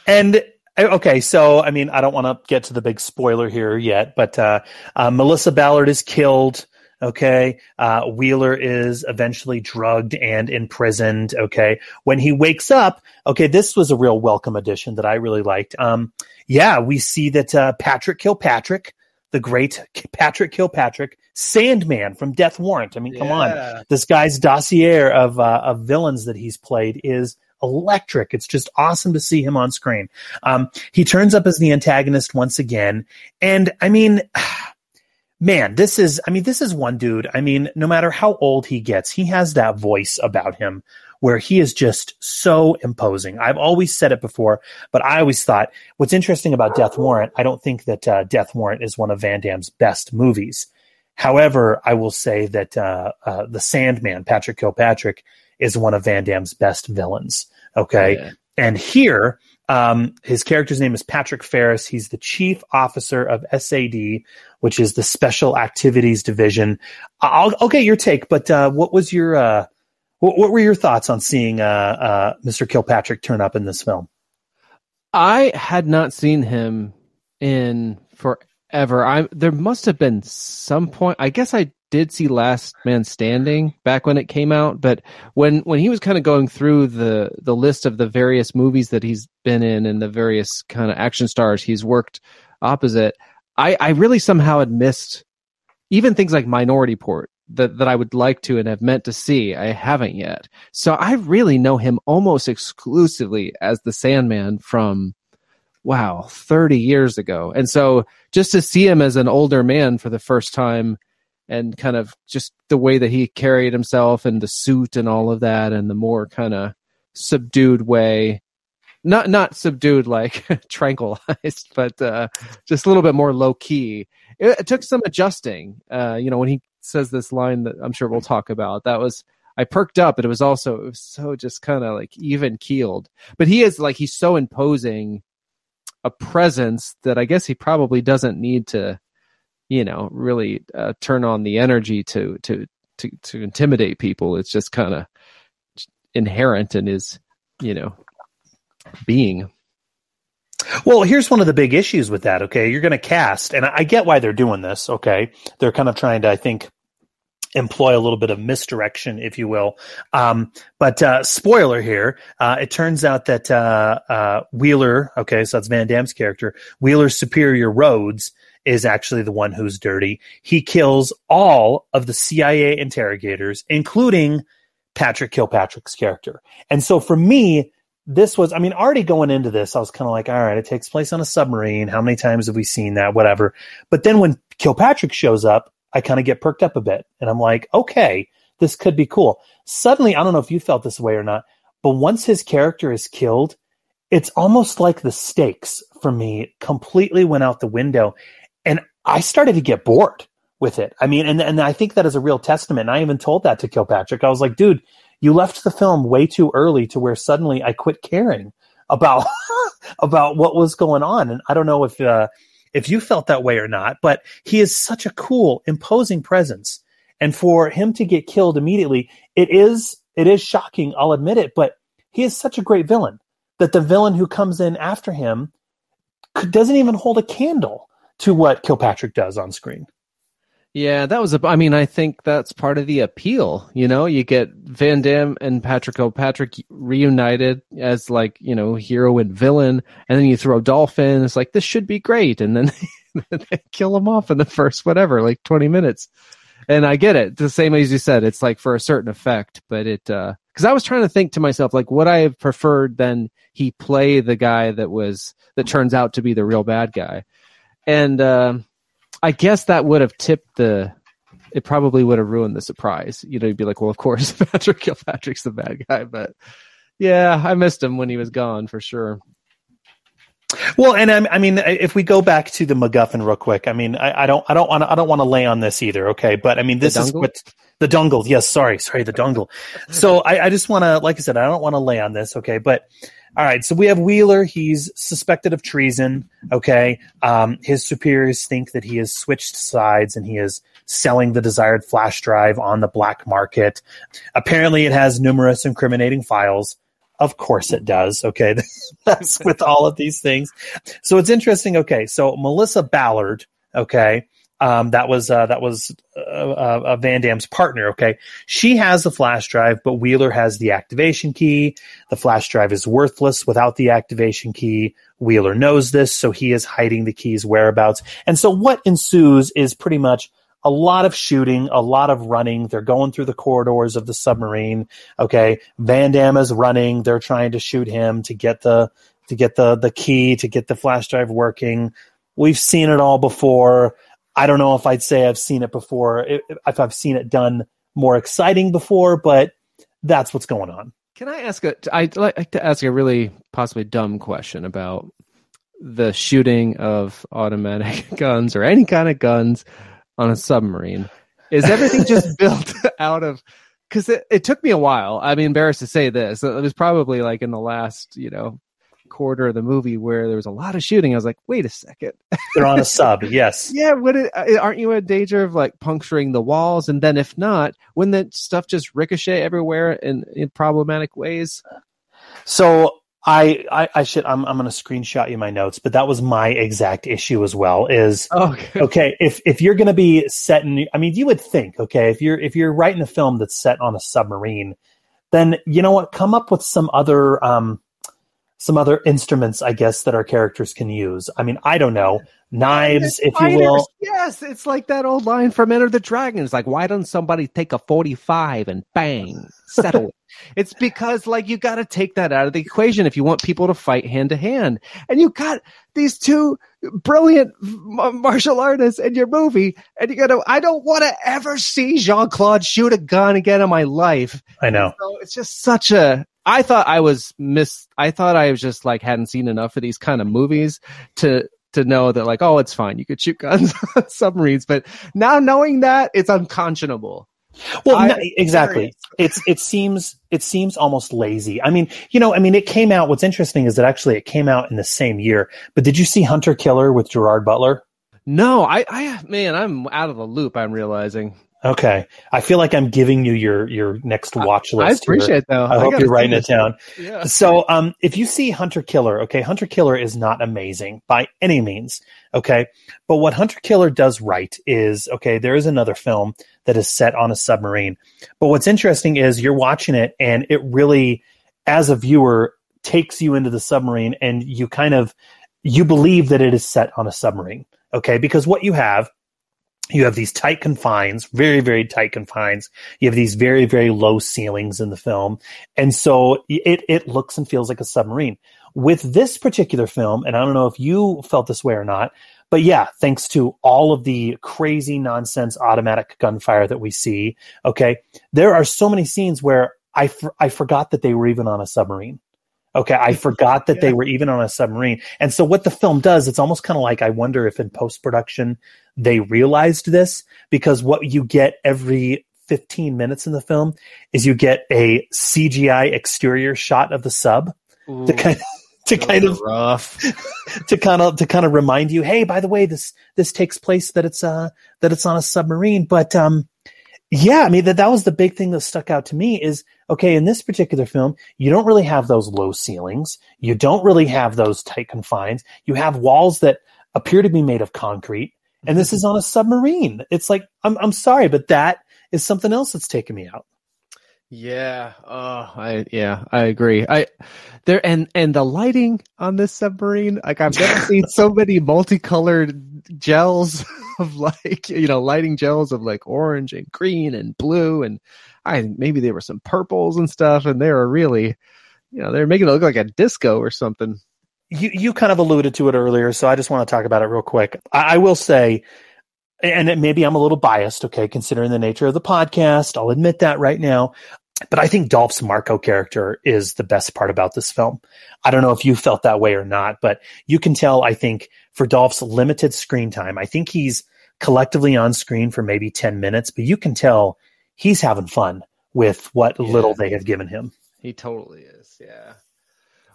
And uh, okay, so I mean, I don't want to get to the big spoiler here yet, but uh, uh, Melissa Ballard is killed. Okay, uh, Wheeler is eventually drugged and imprisoned. Okay, when he wakes up, okay, this was a real welcome addition that I really liked. Um, yeah, we see that uh, Patrick Kilpatrick, the great Patrick Kilpatrick, Sandman from Death Warrant. I mean, come Yeah. on, this guy's dossier of uh, of villains that he's played is electric. It's just awesome to see him on screen. Um, he turns up as the antagonist once again, and I mean, man, this is I mean, this is one dude. I mean, no matter how old he gets, he has that voice about him where he is just so imposing. I've always said it before, but I always thought what's interesting about Death Warrant. I don't think that uh, Death Warrant is one of Van Damme's best movies. However, I will say that uh, uh, the Sandman, Patrick Kilpatrick, is one of Van Damme's best villains. Okay, Yeah. and here, um, his character's name is Patrick Ferris. He's the chief officer of SAD, which is the Special Activities Division. I'll, I'll get your take, but uh, what was your uh, what, what were your thoughts on seeing uh, uh, Mr. Kilpatrick turn up in this film? I had not seen him in forever. I there must have been some point. I guess I did see Last Man Standing back when it came out, but when when he was kind of going through the the list of the various movies that he's been in and the various kind of action stars he's worked opposite, I I really somehow had missed even things like Minority Report that that I would like to and have meant to see. I haven't yet. So I really know him almost exclusively as the Sandman from wow, 30 years ago. And so just to see him as an older man for the first time and kind of just the way that he carried himself and the suit and all of that and the more kind of subdued way not not subdued like tranquilized but uh just a little bit more low key it, it took some adjusting uh you know when he says this line that i'm sure we'll talk about that was I perked up, but it was also it was so just kind of like even keeled. But he is like he's so imposing a presence that I guess he probably doesn't need to, you know, really uh, turn on the energy to to to to intimidate people. It's just kind of inherent in his, you know, being. Well, here's one of the big issues with that. Okay, you're going to cast, and I get why they're doing this. Okay, they're kind of trying to, I think, employ a little bit of misdirection, if you will. Um, but uh, spoiler here: uh, it turns out that uh, uh Wheeler, okay, so that's Van Damme's character, Wheeler's superior Rhodes is actually the one who's dirty. He kills all of the CIA interrogators, including Patrick Kilpatrick's character. And so for me, this was, I mean, already going into this, I was kind of like, all right, it takes place on a submarine. How many times have we seen that? Whatever. But then when Kilpatrick shows up, I kind of get perked up a bit and I'm like, okay, this could be cool. Suddenly, I don't know if you felt this way or not, but once his character is killed, it's almost like the stakes for me completely went out the window. And I started to get bored with it. I mean, and, and I think that is a real testament. And I even told that to Kilpatrick. I was like, dude, you left the film way too early to where suddenly I quit caring about about what was going on. And I don't know if uh, if you felt that way or not, but he is such a cool, imposing presence. And for him to get killed immediately, it is it is shocking. I'll admit it, but he is such a great villain that the villain who comes in after him doesn't even hold a candle to what Kilpatrick does on screen. Yeah, that was a. I mean, I think that's part of the appeal. You know, you get Van Damme and Patrick Kilpatrick reunited as like you know hero and villain, and then you throw Dolph in. It's like this should be great, and then they kill him off in the first whatever, like twenty minutes. And I get it. The same as you said, it's like for a certain effect, but it. uh because I was trying to think to myself, like, would I have preferred then he play the guy that was that turns out to be the real bad guy, and. uh I guess that would have tipped the. It probably would have ruined the surprise. You know, you'd be like, "Well, of course, Patrick Kilpatrick's the bad guy," but yeah, I missed him when he was gone for sure. Well, and I, I mean, if we go back to the MacGuffin real quick, I mean, I, I don't, I don't want to, I don't want to lay on this either. Okay, but I mean, this is what the dongle. Yes, sorry, sorry, the dongle. So I, I just want to, like I said, I don't want to lay on this. Okay, but all right, so we have Wheeler. He's suspected of treason. Okay, um, his superiors think that he has switched sides and he is selling the desired flash drive on the black market. Apparently, it has numerous incriminating files. Of course, it does. Okay, that's with all of these things. So it's interesting. Okay, so Melissa Ballard. Okay, um, that was uh, that was uh, uh, Van Damme's partner. Okay, she has the flash drive, but Wheeler has the activation key. The flash drive is worthless without the activation key. Wheeler knows this, so he is hiding the key's whereabouts. And so what ensues is pretty much a lot of shooting, a lot of running. They're going through the corridors of the submarine. Okay, Van Damme is running. They're trying to shoot him to get the to get the the key to get the flash drive working. We've seen it all before. I don't know if I'd say I've seen it before, if I've seen it done more exciting before, but that's what's going on. Can I ask a? I'd like to ask a really possibly dumb question about the shooting of automatic guns or any kind of guns on a submarine. Is everything just built out of? Because it, it took me a while. I'm embarrassed to say this. It was probably like in the last, you know, quarter of the movie where there was a lot of shooting. I was like, wait a second. They're on a sub, yes. yeah, it, uh, aren't you in danger of like puncturing the walls? And then if not, wouldn't that stuff just ricochet everywhere in, in problematic ways? So I, I, I should I'm I'm gonna screenshot you my notes, but that was my exact issue as well. Is okay. okay if if you're gonna be set in, I mean, you would think, okay, if you're if you're writing a film that's set on a submarine, then you know what, come up with some other um some other instruments, I guess, that our characters can use. I mean, I don't know, knives, if you will. Yes, it's like that old line from Enter the Dragons. Like, why doesn't somebody take a forty-five and bang, settle it? It's because like you got to take that out of the equation if you want people to fight hand to hand, and you got these two brilliant martial artists in your movie, and you got to. I don't want to ever see Jean Claude shoot a gun again in my life. I know. So it's just such a I thought I was miss. I thought I was just like hadn't seen enough of these kind of movies to to know that like oh it's fine you could shoot guns on submarines, but now knowing that it's unconscionable. Well, I'm no, exactly. It's it seems it seems almost lazy. I mean, you know, I mean, it came out. What's interesting is that actually it came out in the same year. But did you see Hunter Killer with Gerard Butler? No, I, I, man, I'm out of the loop. I'm realizing. Okay, I feel like I'm giving you your your next watch list. I appreciate here. it, though. I I hope you're writing it down. Yeah. So, um, if you see Hunter Killer, okay, Hunter Killer is not amazing by any means, okay, but what Hunter Killer does right is, okay, there is another film that is set on a submarine, but what's interesting is you're watching it and it really, as a viewer, takes you into the submarine and you kind of you believe that it is set on a submarine, okay, because what you have you have these tight confines, very, very tight confines. You have these very, very low ceilings in the film. And so it, it looks and feels like a submarine. With this particular film, and I don't know if you felt this way or not, but yeah, thanks to all of the crazy nonsense automatic gunfire that we see, okay, there are so many scenes where I, for, I forgot that they were even on a submarine. Okay, I forgot that they were even on a submarine. And so what the film does, it's almost kind of like I wonder if in post production they realized this because what you get every 15 minutes in the film is you get a CGI exterior shot of the sub to kind of to kind of rough. to kind of to kind of remind you, hey, by the way, this this takes place that it's uh that it's on a submarine, but um yeah, I mean that that was the big thing that stuck out to me is okay, in this particular film, you don't really have those low ceilings. You don't really have those tight confines. You have walls that appear to be made of concrete, and this mm-hmm. is on a submarine. It's like I'm I'm sorry, but that is something else that's taken me out. Yeah. Oh, I yeah, I agree. I there and and the lighting on this submarine, like I've never seen so many multicolored gels of like you know lighting gels of like orange and green and blue and I think maybe there were some purples and stuff and they were really you know they're making it look like a disco or something. You you kind of alluded to it earlier, so I just want to talk about it real quick. I, I will say, and maybe I'm a little biased, okay, considering the nature of the podcast. I'll admit that right now. But I think Dolph's Marco character is the best part about this film. I don't know if you felt that way or not, but you can tell, I think, for Dolph's limited screen time, I think he's collectively on screen for maybe 10 minutes, but you can tell he's having fun with what Yeah. little they have given him. He totally is. Yeah.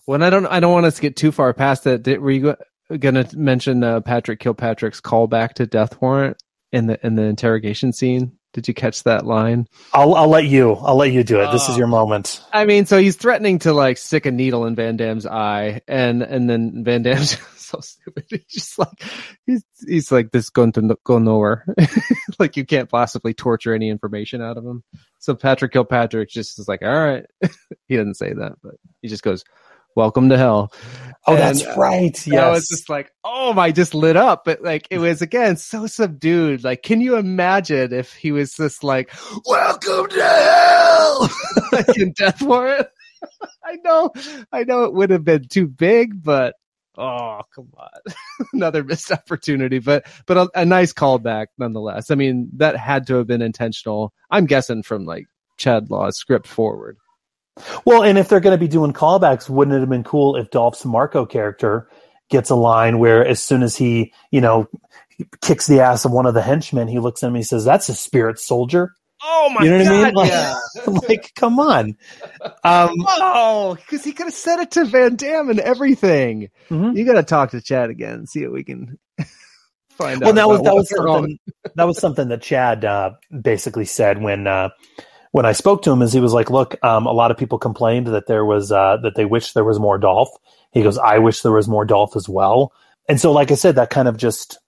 Well, I don't. I don't want us to get too far past that. Did, were you going to mention uh, Patrick Kilpatrick's callback to Death Warrant in the in the interrogation scene? Did you catch that line? I'll, I'll let you, I'll let you do it. This is Oh. your moment. I mean, so he's threatening to like stick a needle in Van Damme's eye, and and then Van Damme's so stupid. He's just like he's he's like this going to no- go nowhere. like you can't possibly torture any information out of him. So Patrick Kilpatrick just is like, all right. he doesn't say that, but he just goes, "Welcome to hell." Oh, that's And, uh, right. That was Yes. just like, oh my, just lit up. But like, it was again so subdued. Like, can you imagine if he was just like, welcome to hell, like in Death Warrant? I know, I know it would have been too big, but oh, come on. Another missed opportunity, but, but a, a nice callback nonetheless. I mean, that had to have been intentional. I'm guessing from like Chad Law's script forward. Well, and if they're going to be doing callbacks, wouldn't it have been cool if Dolph's Marco character gets a line where as soon as he, you know, kicks the ass of one of the henchmen, he looks at him and he says, That's a spirit soldier. Oh my You know what I God, mean? Like, yeah. like, come on. Um, oh, because he could have said it to Van Damme and everything. Mm-hmm. You got to talk to Chad again, see if we can find well, out. that was that was wrong. something that was something that Chad uh, basically said when uh, when I spoke to him. Is he was like, "Look, um, a lot of people complained that there was uh, that they wish there was more Dolph." He goes, "I wish there was more Dolph as well." And so, like I said, that kind of just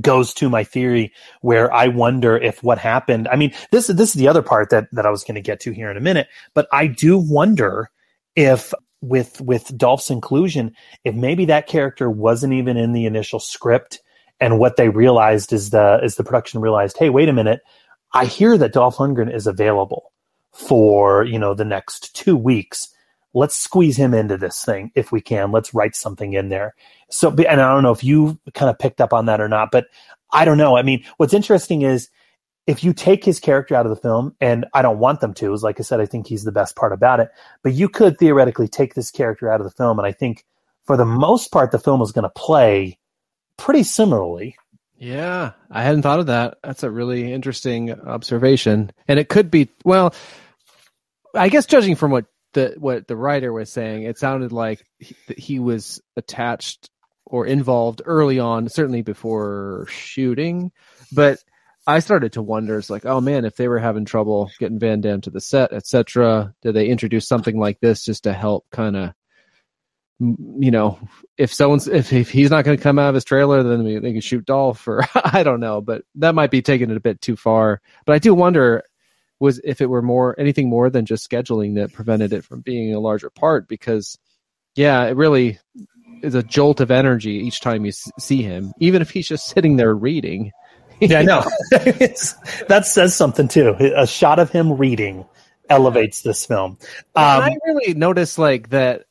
goes to my theory where I wonder if what happened. I mean, this this is the other part that that I was going to get to here in a minute, but I do wonder if with with Dolph's inclusion, if maybe that character wasn't even in the initial script, and what they realized is the is the production realized, hey, wait a minute, I hear that Dolph Lundgren is available for you know the next two weeks. Let's squeeze him into this thing if we can. Let's write something in there. So, and I don't know if you kind of picked up on that or not, but I don't know. I mean, what's interesting is if you take his character out of the film, and I don't want them to, is like I said, I think he's the best part about it. But you could theoretically take this character out of the film, and I think for the most part, the film is going to play pretty similarly Yeah, I hadn't thought of that. That's a really interesting observation. And it could be well, I guess judging from what the what the writer was saying, it sounded like he, he was attached or involved early on, certainly before shooting. But I started to wonder, it's like, oh man, if they were having trouble getting Van Damme to the set, etc., did they introduce something like this just to help kind of you know, if someone's if, if he's not going to come out of his trailer, then they can shoot Dolph, or I don't know, but that might be taking it a bit too far. But I do wonder was if it were more anything more than just scheduling that prevented it from being a larger part, because yeah, it really is a jolt of energy each time you see him, even if he's just sitting there reading. yeah, I know. that says something too. A shot of him reading elevates this film. Um, I really noticed like that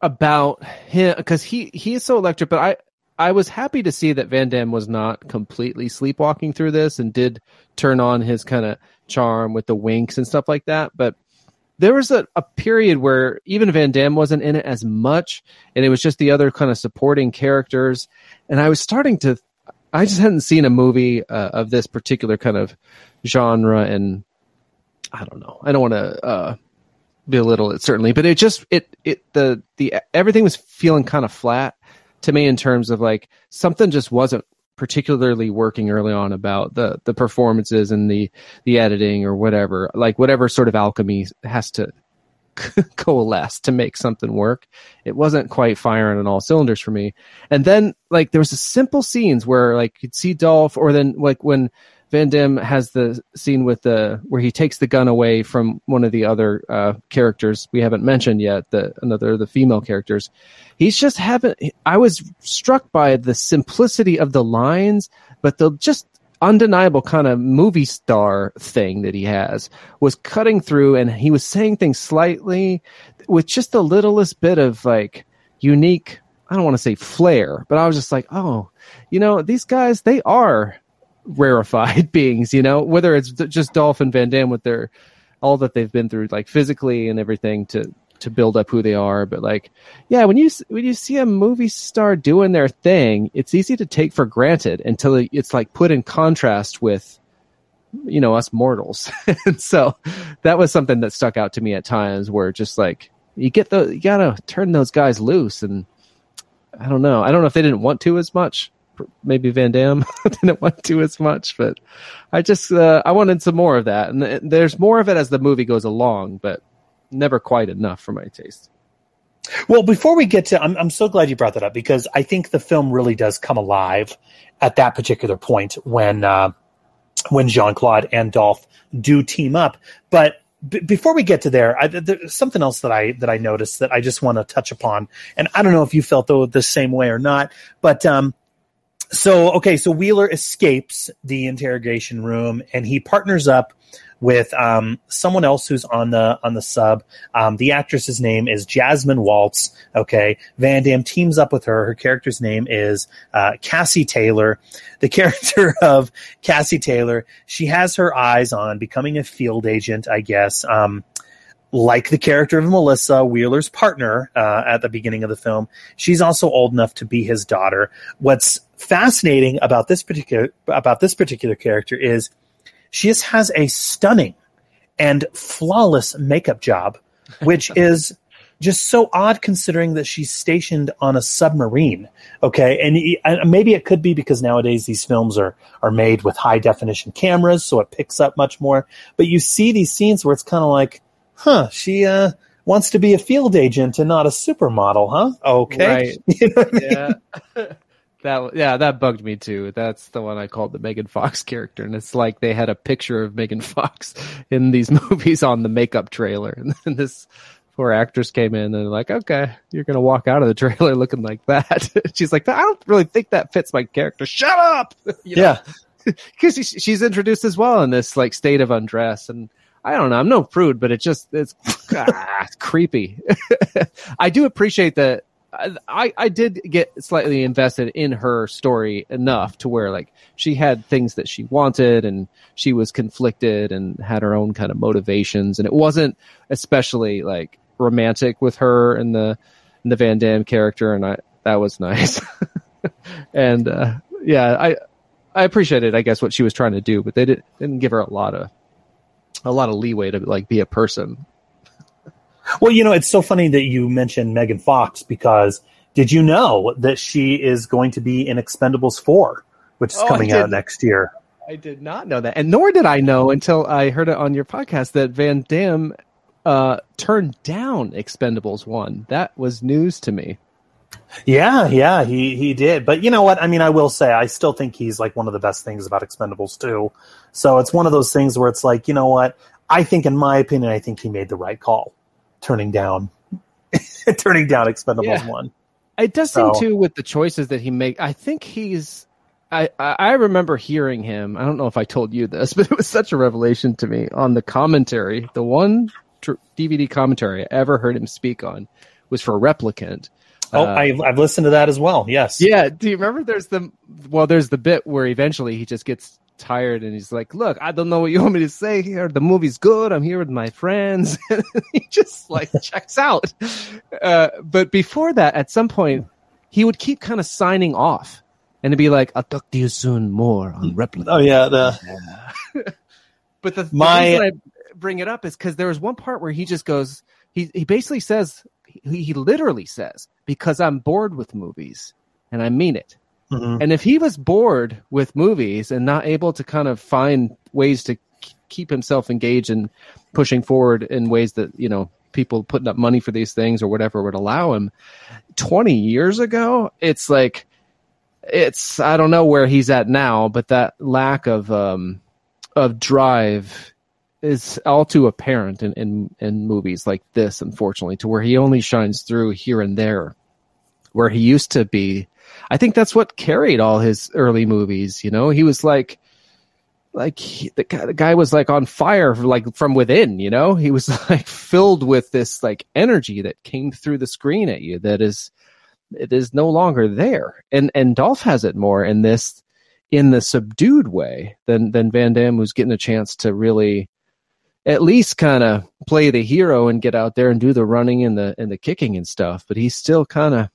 about him because he he is so electric. But I I was happy to see that Van Damme was not completely sleepwalking through this and did turn on his kind of charm with the winks and stuff like that. But there was a, a period where even Van Damme wasn't in it as much, and it was just the other kind of supporting characters. And I was starting to, I just hadn't seen a movie uh, of this particular kind of genre, and I don't know. I don't want to uh, belittle it certainly, but it just it it the the everything was feeling kind of flat to me in terms of like something just wasn't particularly working early on about the the performances and the the editing or whatever like whatever sort of alchemy has to coalesce to make something work. It wasn't quite firing on all cylinders for me. And then like there was a simple scenes where like you'd see dolph or then like when Van Damme has the scene with the where he takes the gun away from one of the other uh, characters we haven't mentioned yet, the another the female characters. He's just having. I was struck by the simplicity of the lines, but the just undeniable kind of movie star thing that he has was cutting through, and he was saying things slightly with just the littlest bit of like unique. I don't want to say flair, but I was just like, oh, you know, these guys, they are rarefied beings, you know, whether it's just Dolph and Van Damme with their all that they've been through, like physically and everything to to build up who they are. But like, yeah, when you when you see a movie star doing their thing, it's easy to take for granted until it's like put in contrast with you know us mortals. and so that was something that stuck out to me at times, where just like you get the you gotta turn those guys loose and. I don't know. I don't know if they didn't want to as much, maybe Van Damme didn't want to as much, but I just uh, I wanted some more of that, and th- there's more of it as the movie goes along, but never quite enough for my taste. Well, before we get to, I'm I'm so glad you brought that up because I think the film really does come alive at that particular point when uh, when Jean Claude and Dolph do team up, but B- before we get to there, I, there's something else that I that I noticed that I just want to touch upon, and I don't know if you felt though the same way or not, but um, so okay, so Wheeler escapes the interrogation room and he partners up with um, someone else who's on the on the sub. Um, the actress's name is Jasmine Waltz. Okay, Van Damme teams up with her. Her character's name is uh, Cassie Taylor. The character of Cassie Taylor. She has her eyes on becoming a field agent, I guess. Um, like the character of Melissa Wheeler's partner uh, at the beginning of the film, she's also old enough to be his daughter. What's fascinating about this particular about this particular character is she just has a stunning and flawless makeup job, which is just so odd considering that she's stationed on a submarine. Okay, and maybe it could be because nowadays these films are are made with high definition cameras, so it picks up much more. But you see these scenes where it's kind of like huh, she uh, wants to be a field agent and not a supermodel, huh? Okay. Right. you know yeah. that yeah, that bugged me too. That's the one I called the Megan Fox character, and it's like they had a picture of Megan Fox in these movies on the makeup trailer, and then this poor actress came in and they're like, "Okay, you're gonna walk out of the trailer looking like that." She's like, "I don't really think that fits my character." Shut up. You know? Yeah. Because she's introduced as well in this like state of undress, and I don't know. I'm no prude, but it just it's, ah, it's creepy. I do appreciate that. I, I did get slightly invested in her story enough to where like she had things that she wanted and she was conflicted and had her own kind of motivations and it wasn't especially like romantic with her and the and the Van Damme character and I that was nice and uh, yeah I I appreciated, I guess, what she was trying to do, but they didn't, didn't give her a lot of a lot of leeway to like be a person. Well, you know, it's so funny that you mentioned Megan Fox because did you know that she is going to be in Expendables 4, which is Oh, coming out next year? I did not know that, and nor did I know until I heard it on your podcast that Van Damme uh, turned down Expendables one. That was news to me. Yeah, yeah, he he did. But you know what? I mean, I will say I still think he's like one of the best things about Expendables 2. So it's one of those things where it's like, you know what? I think in my opinion, I think he made the right call turning down turning down Expendables Yeah. 1. It does seem too with the choices that he make. I think he's. I, I I remember hearing him. I don't know if I told you this, but it was such a revelation to me on the commentary. The one tr- DVD commentary I ever heard him speak on was for Replicant. Oh, Uh, I I've listened to that as well. Yes. Yeah. Do you remember? There's the well. There's the bit where eventually he just gets tired and he's like, "Look, I don't know what you want me to say here. The movie's good. I'm here with my friends." he just like checks out. Uh, but before that, at some point, he would keep kind of signing off and it'd be like, "I'll talk to you soon more on Replicant." Oh yeah, the But the, the My- reason I bring it up is because there was one part where he just goes, he he basically says, he, he literally says, because I'm bored with movies, and I mean it. Mhm. And if he was bored with movies and not able to kind of find ways to keep himself engaged and pushing forward in ways that you know people putting up money for these things or whatever would allow him 20 years ago it's like it's i don't know where he's at now but that lack of um of drive is all too apparent in, in in movies like this unfortunately to where he only shines through here and there where he used to be i think that's what carried all his early movies you know? He was like like he, the, guy, the guy was like on fire like from within you know? He was like filled with this like energy that came through the screen at you that is it is no longer there. And and dolph has it more in this in the subdued way than than van damme who's getting a chance to really at least kind of play the hero and get out there and do the running and the and the kicking and stuff but he's still kind of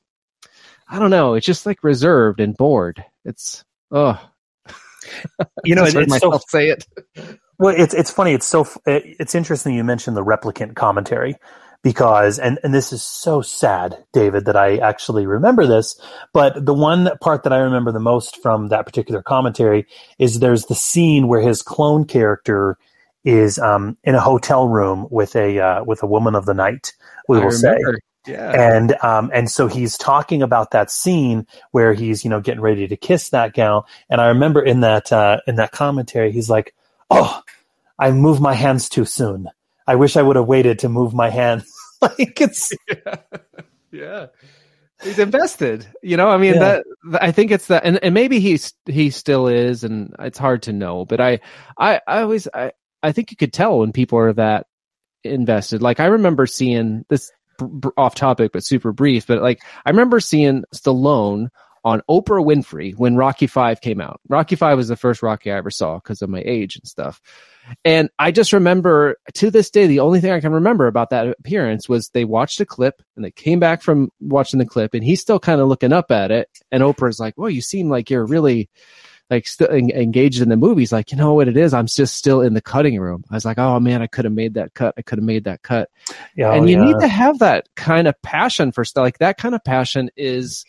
i don't know it's just like reserved and bored it's oh You know, Just it- heard it's so say it Well, it's it's funny. It's so it- it's interesting you mentioned the replicant commentary because and and this is so sad, David, that I actually remember this. But the one part that I remember the most from that particular commentary is there's the scene where his clone character is um, in a hotel room with a uh, with a woman of the night. We I will say. Yeah And um and so he's talking about that scene where he's you know getting ready to kiss that gal, and I remember in that uh, in that commentary he's like, "Oh, I moved my hands too soon. I wish I would have waited to move my hands." like it's yeah he's invested you know i mean Yeah. that that- i think it's that and, and maybe he's he still is and it's hard to know but i i i always i i think you could tell when people are that invested like i remember seeing this br- off topic but super brief but like i remember seeing stallone on oprah winfrey when rocky 5 came out rocky 5 was the first rocky i ever saw because of my age and stuff and I just remember to this day, the only thing I can remember about that appearance was they watched a clip and they came back from watching the clip and he's still kind of looking up at it. And Oprah's like, well, you seem like you're really like still en- engaged in the movies. Like, you know what it is? I'm just still in the cutting room. I was like, oh man, I could have made that cut. I could have made that cut. Yeah, oh, and oh, you yeah. need to have that kind of passion for stuff. Like that kind of passion is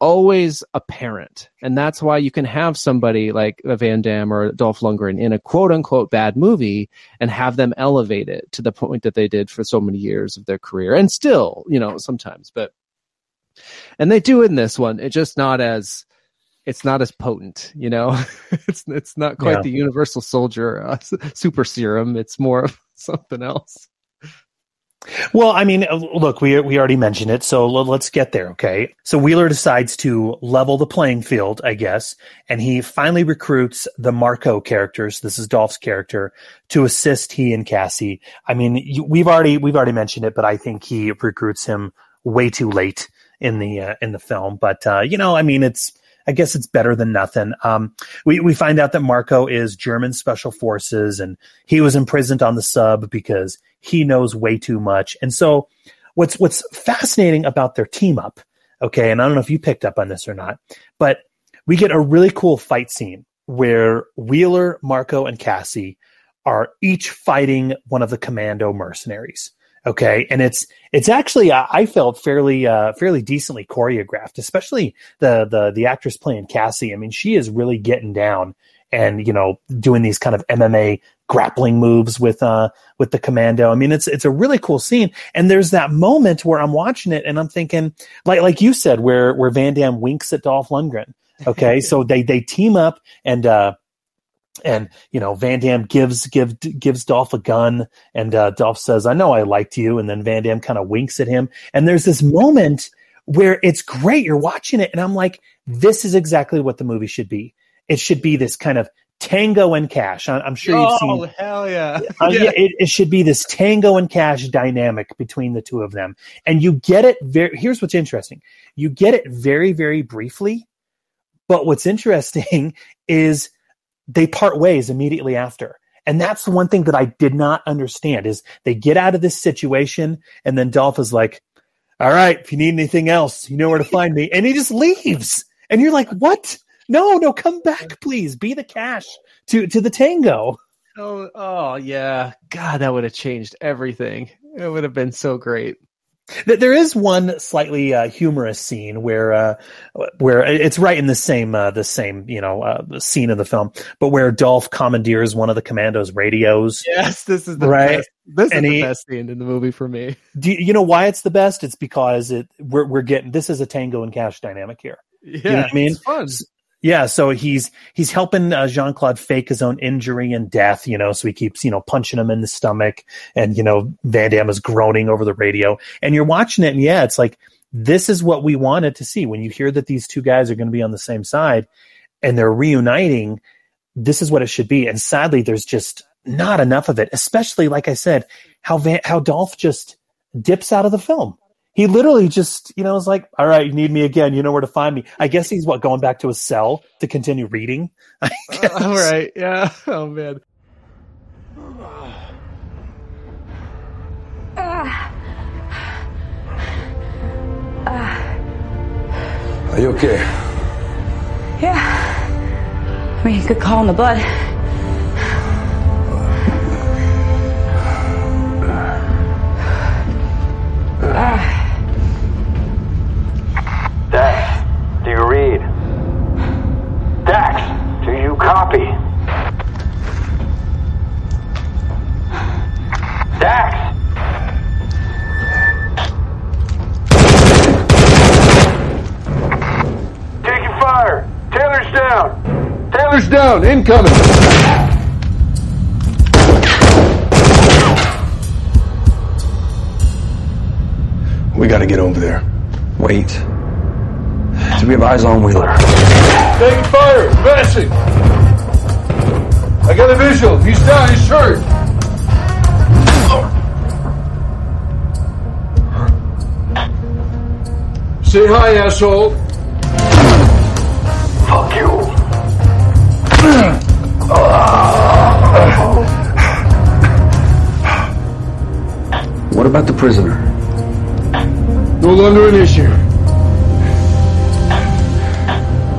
always apparent. And that's why you can have somebody like a Van Damme or Dolph Lundgren in a quote unquote bad movie and have them elevate it to the point that they did for so many years of their career. And still, you know, sometimes, but, and they do in this one. It's just not as, it's not as potent, you know. it's it's not quite Yeah. the Universal Soldier uh, super serum. It's more of something else. Well, I mean, uh, look, we we already mentioned it, so let's get there, okay? So Wheeler decides to level the playing field, I guess, and he finally recruits the Marco characters. This is Dolph's character to assist he and Cassie. I mean, you, we've already we've already mentioned it, but I think he recruits him way too late in the uh, in the film. But uh, you know, I mean, it's I guess it's better than nothing. Um, we we find out that Marco is German special forces, and he was imprisoned on the sub because he knows way too much. And so, what's what's fascinating about their team up, okay, and I don't know if you picked up on this or not, but we get a really cool fight scene where Wheeler, Marco, and Cassie are each fighting one of the commando mercenaries. Okay, and it's it's actually uh, I felt fairly uh, fairly decently choreographed, especially the the the actress playing Cassie. I mean, she is really getting down and you know doing these kind of MMA grappling moves with uh with the commando. I mean, it's it's a really cool scene, and there's that moment where I'm watching it and I'm thinking, like like you said, where where Van Damme winks at Dolph Lundgren. Okay, so they they team up and. uh and you know Van Damme gives give gives Dolph a gun, and uh, Dolph says, "I know I liked you," and then Van Damme kind of winks at him, and there's this moment where it's great. You're watching it, and I'm like, "This is exactly what the movie should be. It should be this kind of Tango and Cash. I- I'm sure you've oh seen. hell yeah! Uh, yeah, it, it should be this Tango and Cash dynamic between the two of them, and you get it. Very. Here's what's interesting: you get it very, very briefly, but what's interesting is they part ways immediately after. And that's the one thing that I did not understand is they get out of this situation and then Dolph is like, all right, if you need anything else, you know where to find me. And he just leaves. And you're like, what? No, no, come back, please. Be the cash to, to the tango. Oh, oh yeah. God, that would have changed everything. It would have been so great. Th- There is one slightly uh, humorous scene where uh, where it's right in the same uh, the same you know uh, scene of the film, but where Dolph commandeers one of the commandos' radios. Yes, this is the Right. best. This is And the best scene in the movie for me. Do you, know why it's the best? It's because it we're we're getting this is a Tango and Cash dynamic here. Yeah, you know what I mean? Yeah, so he's he's helping uh, Jean Claude fake his own injury and death, you know. So he keeps you know punching him in the stomach, and you know Van Damme is groaning over the radio, and you're watching it, and yeah, it's like this is what we wanted to see when you hear that these two guys are going to be on the same side, and they're reuniting. This is what it should be, and sadly, there's just not enough of it. Especially, like I said, how Van, how Dolph just dips out of the film. He literally just, you know, is like, all right, you need me again. You know where to find me. I guess he's what, going back to his cell to continue reading? I uh, guess. All right, yeah. Oh man. Are you okay? Yeah. I mean, good call in the blood. Uh, uh, Dax, do you read? Dax, do you copy? Dax! Taking fire! Taylor's down! Taylor's down. Incoming. We gotta get over there. Wait. So we have eyes on Wheeler. Taking fire. Advancing. I got a visual. He's down. He's hurt. Say hi, asshole. Fuck you! What about the prisoner? No longer an issue.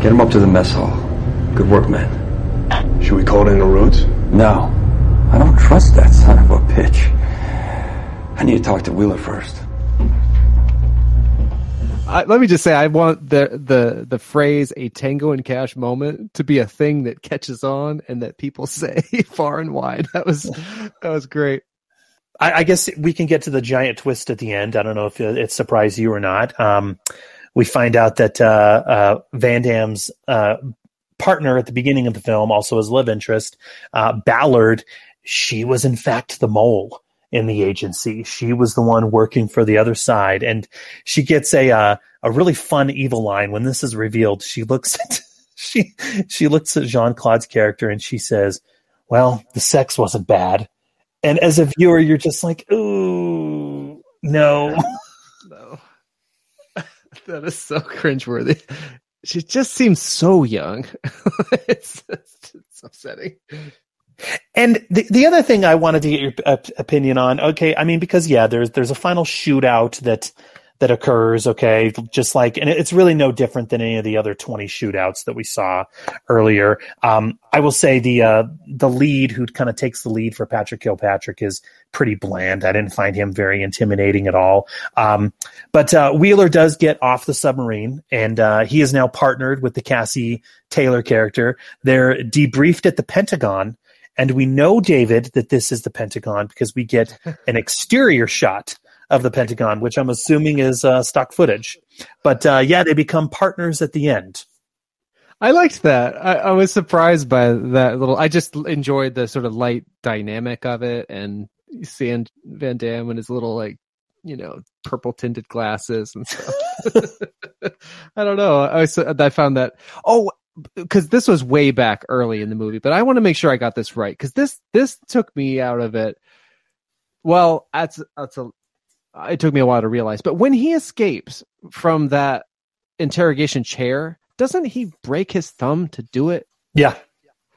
Get him up to the mess hall. Good work, man. Should we call it in the roads? No. I don't trust that son of a bitch. I need to talk to Wheeler first. I, let me just say, I want the the the phrase "a Tango and Cash moment" to be a thing that catches on and that people say far and wide. That was that was great. I, I guess we can get to the giant twist at the end. I don't know if it, it surprised you or not. Um, we find out that uh, uh, Van Damme's uh, partner at the beginning of the film, also his love interest, uh, Ballard, she was in fact the mole in the agency. She was the one working for the other side, and she gets a uh, a really fun evil line when this is revealed. She looks at she she looks at Jean Claude's character and she says, "Well, the sex wasn't bad." And as a viewer, you're just like, "Ooh, no." No, that is so cringeworthy. She just seems so young. it's, it's, it's upsetting. And the the other thing I wanted to get your op- opinion on, okay, I mean because yeah, there's there's a final shootout that that occurs. Okay, just like, and it's really no different than any of the other twenty shootouts that we saw earlier. Um, I will say the uh, the lead who kind of takes the lead for Patrick Kilpatrick is pretty bland. I didn't find him very intimidating at all. Um, but uh, Wheeler does get off the submarine, and uh, he is now partnered with the Cassie Taylor character. They're debriefed at the Pentagon. And we know, David, that this is the Pentagon because we get an exterior shot of the Pentagon, which I'm assuming is uh, stock footage. But uh, yeah, they become partners at the end. I liked that. I, I, was surprised by that little. I just enjoyed the sort of light dynamic of it, and seeing Van Damme and his little like, you know, purple tinted glasses and stuff. I don't know. I I found that. Oh, because this was way back early in the movie, but I want to make sure I got this right because this this took me out of it. Well, that's that's a. It took me a while to realize, but when he escapes from that interrogation chair, doesn't he break his thumb to do it? Yeah.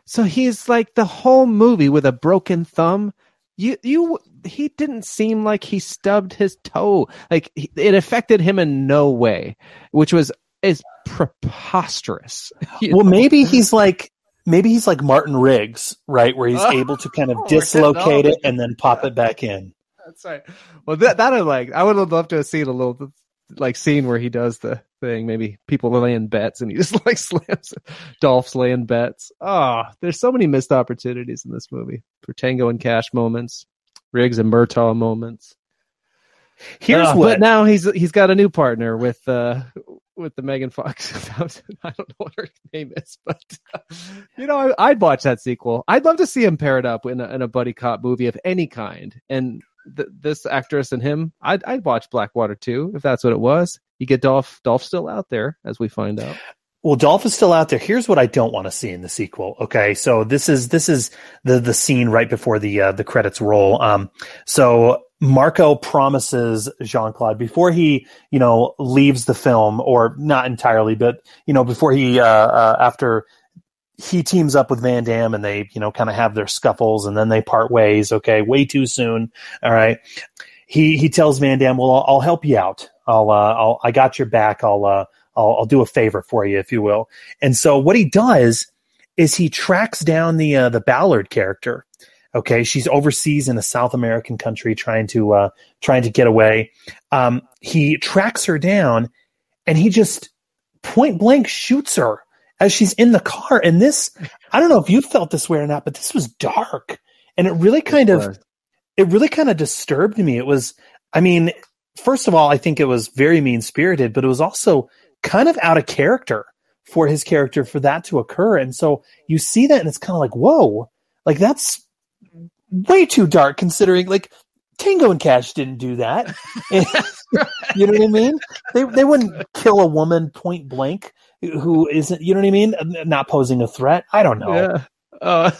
So he's like the whole movie with a broken thumb. You you he didn't seem like he stubbed his toe. Like it affected him in no way, which was is preposterous. well, know? maybe he's like maybe he's like Martin Riggs, right, where he's oh, able to kind of dislocate it and then pop it back in. That's right. Well, that that I like. I would have loved to have seen a little like scene where he does the thing. Maybe people are laying bets and he just like slams. Dolph's laying bets. Oh, there's so many missed opportunities in this movie for Tango and Cash moments, Riggs and Murtaugh moments. Here's uh, what. But now he's he's got a new partner with uh with the Megan Fox. I don't know what her name is, but uh, you know, I, would watch that sequel. I'd love to see him paired up in a, in a buddy cop movie of any kind. And th- this actress and him, I'd I'd watch Blackwater too if that's what it was. You get Dolph. Dolph's still out there, as we find out. Well, Dolph is still out there. Here's what I don't want to see in the sequel. Okay, so this is this is the the scene right before the uh, the credits roll. Um, so Marco promises Jean Claude before he, you know, leaves the film, or not entirely, but you know, before he, uh, uh, after he teams up with Van Damme and they, you know, kind of have their scuffles and then they part ways. Okay, way too soon. All right. He he tells Van Damme, "Well, I'll, I'll help you out. I'll, uh, I'll I got your back. I'll, uh, I'll I'll do a favor for you, if you will." And so what he does is he tracks down the uh, the Ballard character Okay, she's overseas in a South American country trying to uh, trying to get away. Um, he tracks her down, and he just point blank shoots her as she's in the car. And this, I don't know if you felt this way or not, but this was dark, and it really kind it of, it really kind of disturbed me. It was, I mean, first of all, I think it was very mean spirited, but it was also kind of out of character for his character for that to occur. And so you see that, and it's kind of like, whoa, like that's way too dark considering like Tango and Cash didn't do that. you know what I mean? They they wouldn't kill a woman point blank who isn't. You know what I mean? Not posing a threat. I don't know. Yeah. Uh,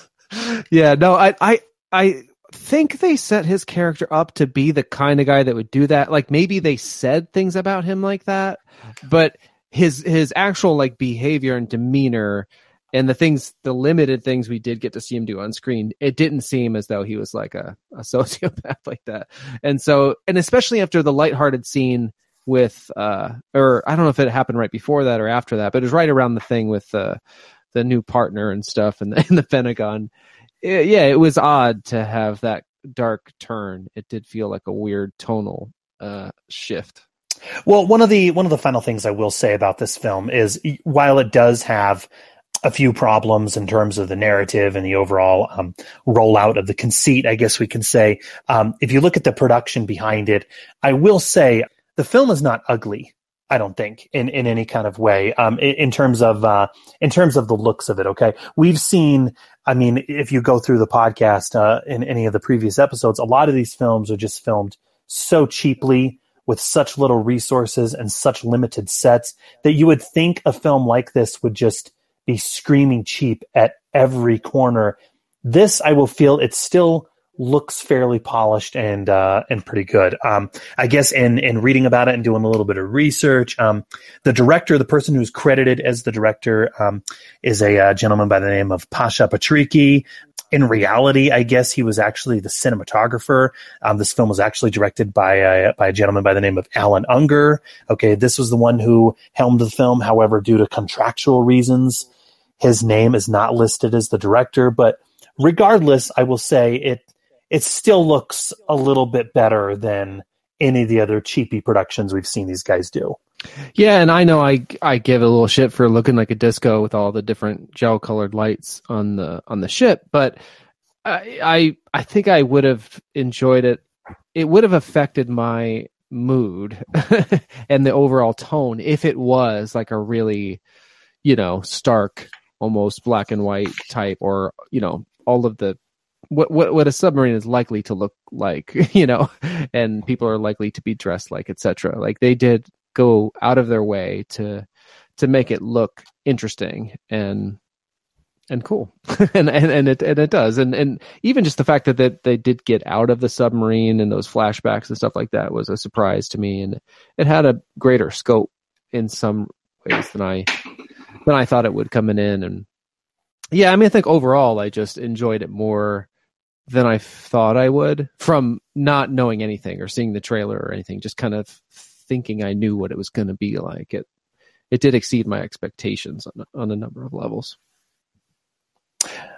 yeah. No. I I I think they set his character up to be the kind of guy that would do that. Like maybe they said things about him like that, but his his actual like behavior and demeanor and the things the limited things we did get to see him do on screen it didn't seem as though he was like a, a sociopath like that and so and especially after the lighthearted scene with uh or i don't know if it happened right before that or after that but it was right around the thing with uh the new partner and stuff and the, in the pentagon it, yeah it was odd to have that dark turn it did feel like a weird tonal uh shift well, one of the one of the final things I will say about this film is while it does have a few problems in terms of the narrative and the overall um, rollout of the conceit, I guess we can say. Um, if you look at the production behind it, I will say the film is not ugly. I don't think in, in any kind of way. Um, in, in, terms of uh, in terms of the looks of it. Okay, we've seen. I mean, if you go through the podcast uh, in any of the previous episodes, a lot of these films are just filmed so cheaply with such little resources and such limited sets that you would think a film like this would just be screaming cheap at every corner. This, I will feel, it's still looks fairly polished and uh, and pretty good. Um, I guess in in reading about it and doing a little bit of research, um, the director, the person who's credited as the director, um, is a uh, gentleman by the name of Pasha Patriki. in reality, I guess he was actually the cinematographer. Um, this film was actually directed by a, by a gentleman by the name of Alan Unger. Okay, this was the one who helmed the film. However, due to contractual reasons, his name is not listed as the director. But regardless, I will say it it still looks a little bit better than any of the other cheapy productions we've seen these guys do. Yeah, and I know I I give a little shit for looking like a disco with all the different gel colored lights on the on the ship, but I I, I think I would have enjoyed it. It would have affected my mood and the overall tone if it was like a really, you know, stark, almost black and white type, or you know, all of the what what what a submarine is likely to look like, you know, and people are likely to be dressed like, etc. Like they did go out of their way to to make it look interesting and and cool. And, and and it and it does. And and even just the fact that, that they did get out of the submarine and those flashbacks and stuff like that was a surprise to me. And it had a greater scope in some ways than i than i thought it would coming in. And yeah i mean i think overall i just enjoyed it more than i thought i would from not knowing anything or seeing the trailer or anything just kind of thinking I knew what it was going to be like. It it did exceed my expectations on on a number of levels.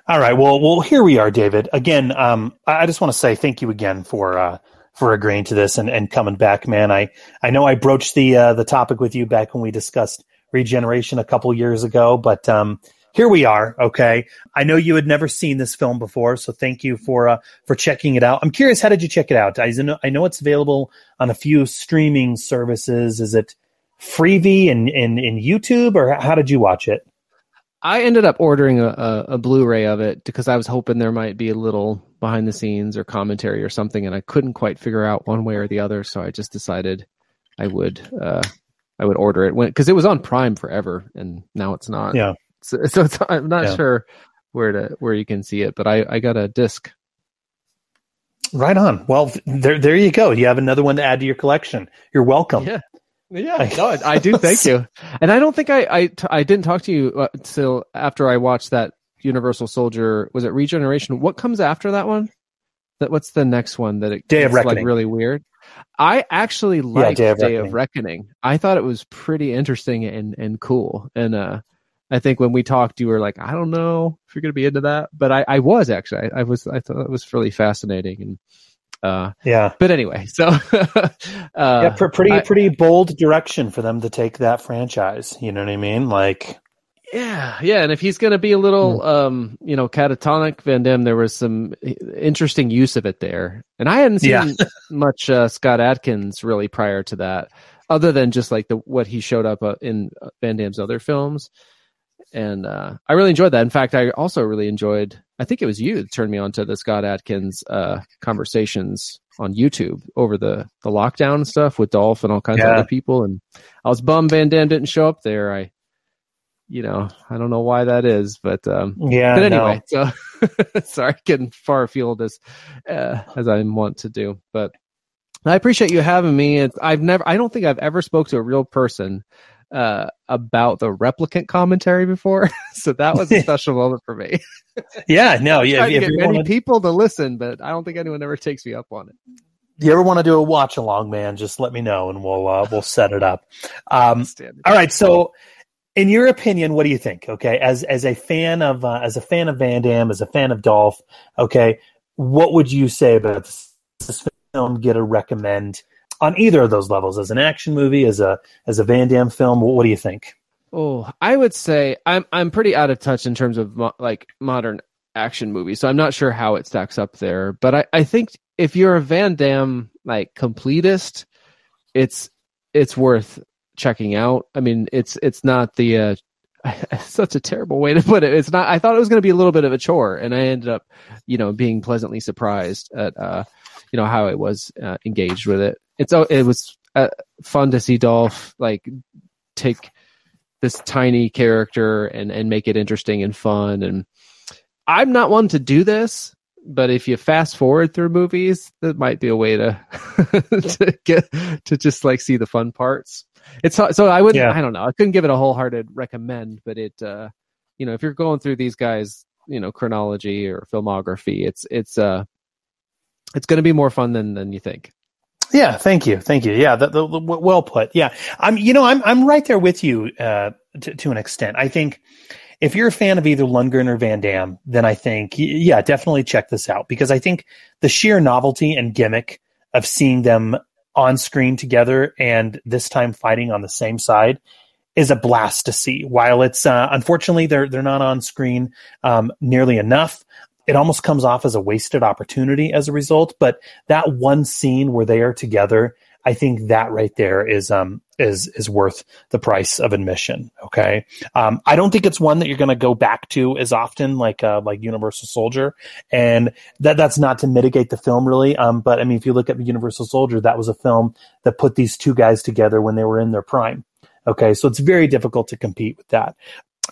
All right. Well, well, here we are, David. Again, um, I just want to say thank you again for uh, for agreeing to this and, and coming back, man. I, I know I broached the uh, the topic with you back when we discussed regeneration a couple years ago, but um, here we are. Okay, I know you had never seen this film before, so thank you for uh, for checking it out. I'm curious, how did you check it out? I know I know it's available on a few streaming services. Is it Freevee and in, in, in YouTube, or how did you watch it? I ended up ordering a, a, a, Blu-ray of it because I was hoping there might be a little behind the scenes or commentary or something, and I couldn't quite figure out one way or the other. So I just decided I would uh, I would order it because it was on Prime forever, and now it's not. Yeah. So, so I'm not yeah. sure where to where you can see it, but I I got a disc. Right on. Well, there there you go. You have another one to add to your collection. You're welcome. Yeah. Yeah, no, I do. Thank you. And I don't think I I, t- I didn't talk to you until uh, after I watched that Universal Soldier. Was it Regeneration? What comes after that one? That what's the next one that it Day of Reckoning. like really weird? I actually liked yeah, Day, of, Day of Reckoning. I thought it was pretty interesting and and cool. And uh, I think when we talked, you were like, I don't know if you're going to be into that, but I, I was actually. I, I, was. I thought it was really fascinating, and uh, yeah. But anyway, so uh, yeah, pr- pretty I, pretty bold direction for them to take that franchise. You know what I mean? Like, yeah, yeah. And if he's going to be a little, mm. um, you know, catatonic, Van Damme, there was some interesting use of it there, and I hadn't seen yeah. much uh, Scott Adkins really prior to that, other than just like the what he showed up uh, in Van Damme's other films and uh, I really enjoyed that. In fact, I also really enjoyed. I think it was you that turned me on to the Scott Adkins uh, conversations on YouTube over the the lockdown stuff with Dolph and all kinds yeah. of other people. And I was bummed Van Damme didn't show up there. I, you know, I don't know why that is, but um, yeah. But anyway, no. so sorry, getting far afield as uh, as I want to do, but. I appreciate you having me. It's, I've never, I don't think I've ever spoke to a real person uh, about the replicant commentary before, so that was a special moment for me. yeah, no, yeah, if, get many wanna... people to listen, but I don't think anyone ever takes me up on it. Do you ever want to do a watch along, man? Just let me know, and we'll uh, we'll set it up. Um, all right, so in your opinion, what do you think? Okay, as as a fan of uh, as a fan of Van Damme, as a fan of Dolph, okay, what would you say about this, this film? Get a recommend on either of those levels as an action movie, as a as a Van Damme film. What, what do you think? Oh, I would say I'm I'm pretty out of touch in terms of mo- like modern action movies, so I'm not sure how it stacks up there. But I, I think if you're a Van Damme like completist, it's it's worth checking out. I mean, it's it's not the uh, such a terrible way to put it. It's not. I thought it was going to be a little bit of a chore, and I ended up, you know, being pleasantly surprised at, uh, you know, how it was uh, engaged with it it's it was uh, fun to see Dolph like take this tiny character and and make it interesting and fun and I'm not one to do this but if you fast forward through movies that might be a way to to get to just like see the fun parts it's so I would yeah. I don't know I couldn't give it a wholehearted recommend but it uh you know if you're going through these guys you know chronology or filmography. It's it's uh it's going to be more fun than than you think. Yeah, thank you, thank you. Yeah, the, the, the, well put. Yeah, I'm. You know, I'm I'm right there with you uh, to, to an extent. I think if you're a fan of either Lundgren or Van Damme, then I think yeah, definitely check this out because I think the sheer novelty and gimmick of seeing them on screen together and this time fighting on the same side is a blast to see. While it's uh, unfortunately they're they're not on screen um, nearly enough, it almost comes off as a wasted opportunity as a result. But that one scene where they are together, I think that right there is um is is worth the price of admission. Okay, um, I don't think it's one that you're going to go back to as often, like uh, like Universal Soldier, and that that's not to mitigate the film really. Um, but I mean, if you look at Universal Soldier, that was a film that put these two guys together when they were in their prime. Okay, so it's very difficult to compete with that.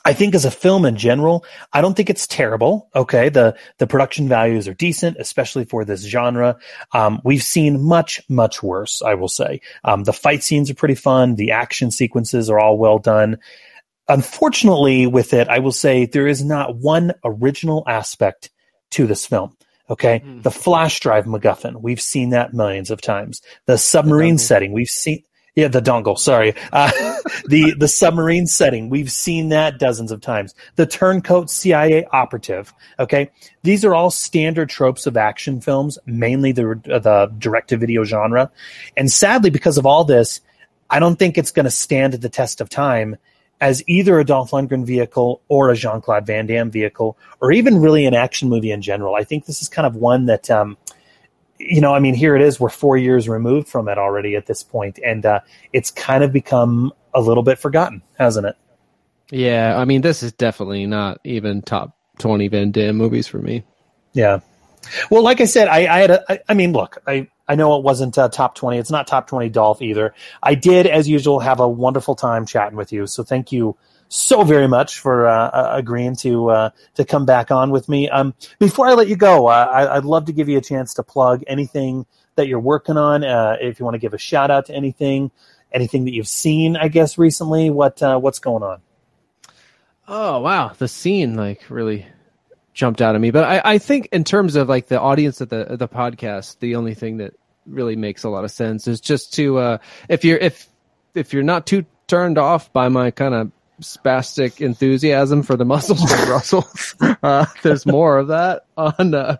I think as a film in general, I don't think it's terrible. Okay, the the production values are decent, especially for this genre. Um, we've seen much much worse. I will say um, the fight scenes are pretty fun. The action sequences are all well done. Unfortunately, with it, I will say there is not one original aspect to this film. Okay, mm. the flash drive MacGuffin, we've seen that millions of times. The submarine setting, we've seen yeah, the dongle. Sorry, uh, the the submarine setting. We've seen that dozens of times. The turncoat CIA operative. Okay, these are all standard tropes of action films, mainly the the direct to video genre. And sadly, because of all this, I don't think it's going to stand the test of time as either a Dolph Lundgren vehicle or a Jean Claude Van Damme vehicle, or even really an action movie in general. I think this is kind of one that. Um, you know, I mean, here it is. We're four years removed from it already at this point, and uh, it's kind of become a little bit forgotten, hasn't it? Yeah, I mean, this is definitely not even top twenty Van Damme movies for me. Yeah. Well, like I said, I, I had a. I, I mean, look, I I know it wasn't uh, top twenty. It's not top twenty Dolph either. I did, as usual, have a wonderful time chatting with you. So thank you so very much for uh, uh, agreeing to uh, to come back on with me. Um, before I let you go, uh, I, would love to give you a chance to plug anything that you're working on. Uh, if you want to give a shout out to anything, anything that you've seen, I guess recently, what uh, what's going on? Oh wow, the scene like really jumped out at me. But I, I think in terms of like the audience of the of the podcast, the only thing that really makes a lot of sense is just to if you're if if you're not too turned off by my kind of spastic enthusiasm for the muscles of Brussels. Uh, there's more of that on uh,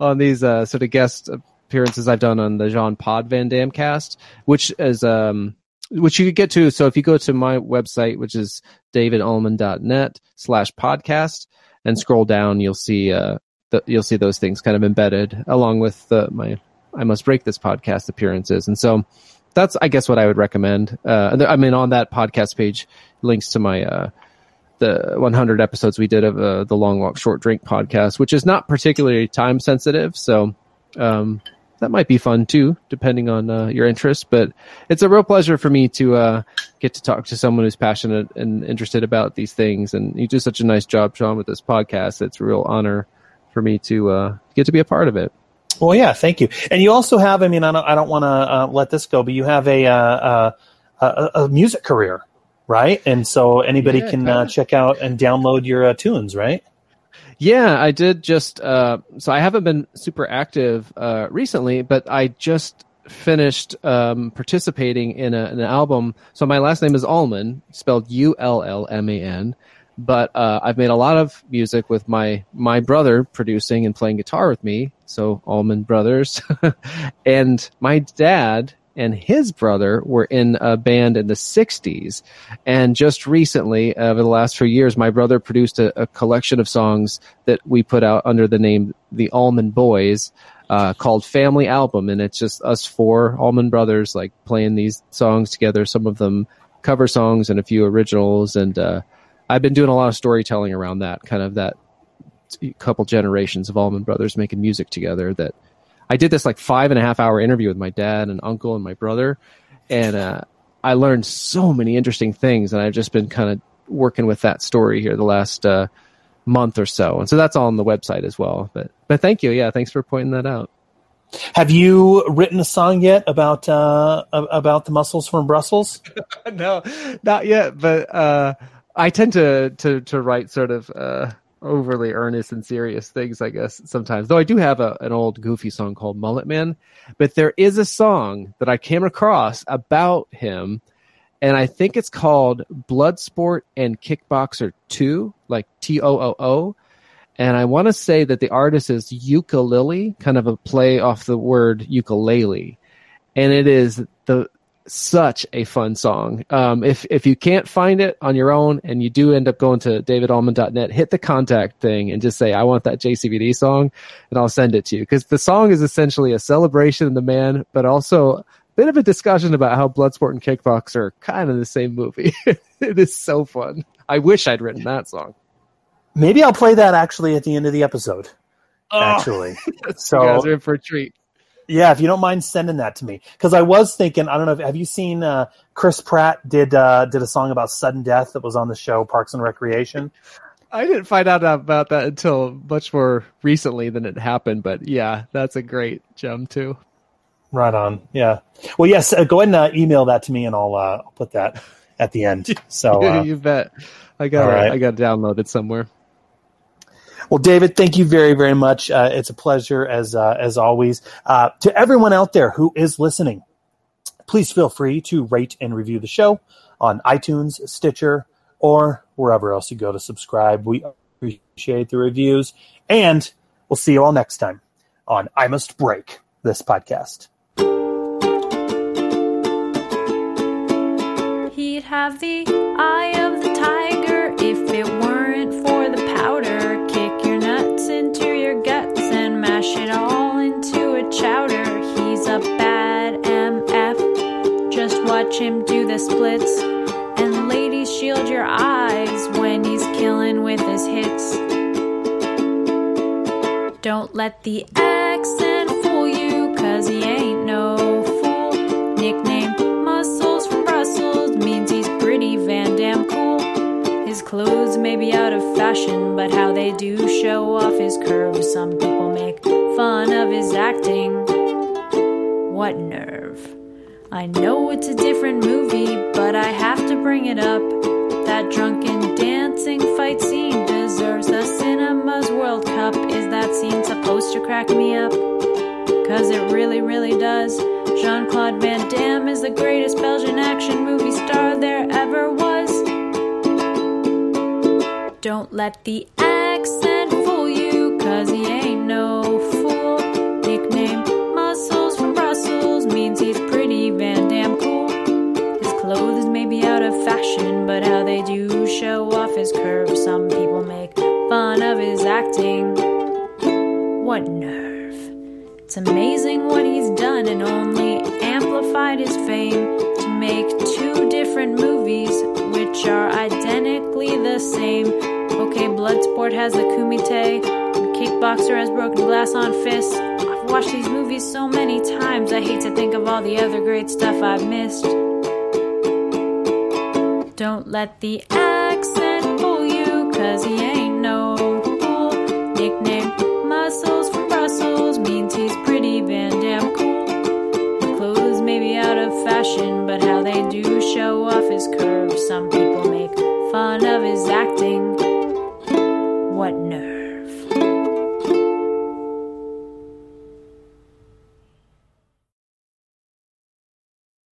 on these uh, sort of guest appearances I've done on the Jean Pod Van Damme cast, which is um which you could get to. So if you go to my website, which is davidullman.net slash podcast, and scroll down, you'll see uh you'll see those things kind of embedded along with the, my I must break this podcast appearances, and so that's I guess what I would recommend. Uh, I mean, on that podcast page, links to my uh, the 100 episodes we did of uh, the Long Walk Short Drink podcast, which is not particularly time sensitive, so um, that might be fun too, depending on uh, your interest. But it's a real pleasure for me to uh, get to talk to someone who's passionate and interested about these things, and you do such a nice job, Sean, with this podcast. It's a real honor for me to uh, get to be a part of it. Well, yeah, thank you. And you also have, I mean, I don't, I don't want to uh, let this go, but you have a, uh, uh, a, a music career, right? And so anybody yeah, can uh, check out and download your uh, tunes, right? Yeah, I did just. Uh, so I haven't been super active uh, recently, but I just finished um, participating in a, an album. So my last name is Ullman, spelled U L L M A N, but uh, I've made a lot of music with my my brother producing and playing guitar with me. So Allman Brothers, and my dad and his brother were in a band in the '60s, and just recently, over the last few years, my brother produced a, a collection of songs that we put out under the name the Almond Boys. Uh, called Family Album, and it's just us four Allman Brothers like playing these songs together. Some of them cover songs and a few originals, and uh, I've been doing a lot of storytelling around that, kind of that couple generations of Allman Brothers making music together. That I did this like five and a half hour interview with my dad and uncle and my brother, and uh, I learned so many interesting things. And I've just been kind of working with that story here the last uh, month or so, and so that's all on the website as well. But but thank you, yeah, thanks for pointing that out. Have you written a song yet about uh, about the muscles from Brussels? no, not yet. But uh, I tend to to to write sort of uh, overly earnest and serious things, I guess, sometimes. Though I do have a, an old goofy song called Mullet Man, but there is a song that I came across about him, and I think it's called Bloodsport and Kickboxer 2, like T O O O. And I want to say that the artist is Ukulele, kind of a play off the word ukulele. And it is the such a fun song. Um, if if you can't find it on your own and you do end up going to davidullman.net, hit the contact thing and just say, I want that JCVD song, and I'll send it to you. Because the song is essentially a celebration of the man, but also a bit of a discussion about how Bloodsport and Kickboxer kind of the same movie. it is so fun. I wish I'd written that song. Maybe I'll play that actually at the end of the episode. Oh, actually, so you guys are in for a treat. Yeah, if you don't mind sending that to me, because I was thinking, I don't know, if, have you seen uh, Chris Pratt did uh, did a song about sudden death that was on the show Parks and Recreation? I didn't find out about that until much more recently than it happened, but yeah, that's a great gem too. Right on. Yeah. Well, yes. Uh, go ahead and uh, email that to me, and I'll uh, I'll put that at the end. So uh, you bet. I got right. I got it downloaded somewhere. Well, David, thank you very, very much. Uh, it's a pleasure as uh, as always. Uh, to everyone out there who is listening, please feel free to rate and review the show on iTunes, Stitcher, or wherever else you go to subscribe. We appreciate the reviews, and we'll see you all next time on I Must Break this podcast. He'd have the eye watch him do the splits. And ladies, shield your eyes when he's killing with his hits. Don't let the accent fool you, cause he ain't no fool. Nickname Muscles from Brussels means he's pretty Van Dam cool. His clothes may be out of fashion, but how they do show off his curves. Some people make fun of his acting. What. I know it's a different movie, but I have to bring it up. That drunken dancing fight scene deserves the Cinema's World Cup. Is that scene supposed to crack me up? Cause it really, really does. Jean Claude Van Damme is the greatest Belgian action movie star there ever was. Don't let the accent fool you, cause he ain't no may be out of fashion, but how they do show off his curves. Some people make fun of his acting. What nerve. It's amazing what he's done and only amplified his fame to make two different movies which are identically the same. Okay, Bloodsport has the Kumite, Kickboxer has broken glass on fists. I've watched these movies so many times, I hate to think of all the other great stuff I've missed. Don't let the accent fool you, cause he ain't no fool. Nickname Muscles from Brussels means he's pretty van damn cool. The clothes may be out of fashion, but how they do show off his curves. Some people make fun of his acting. What nerve.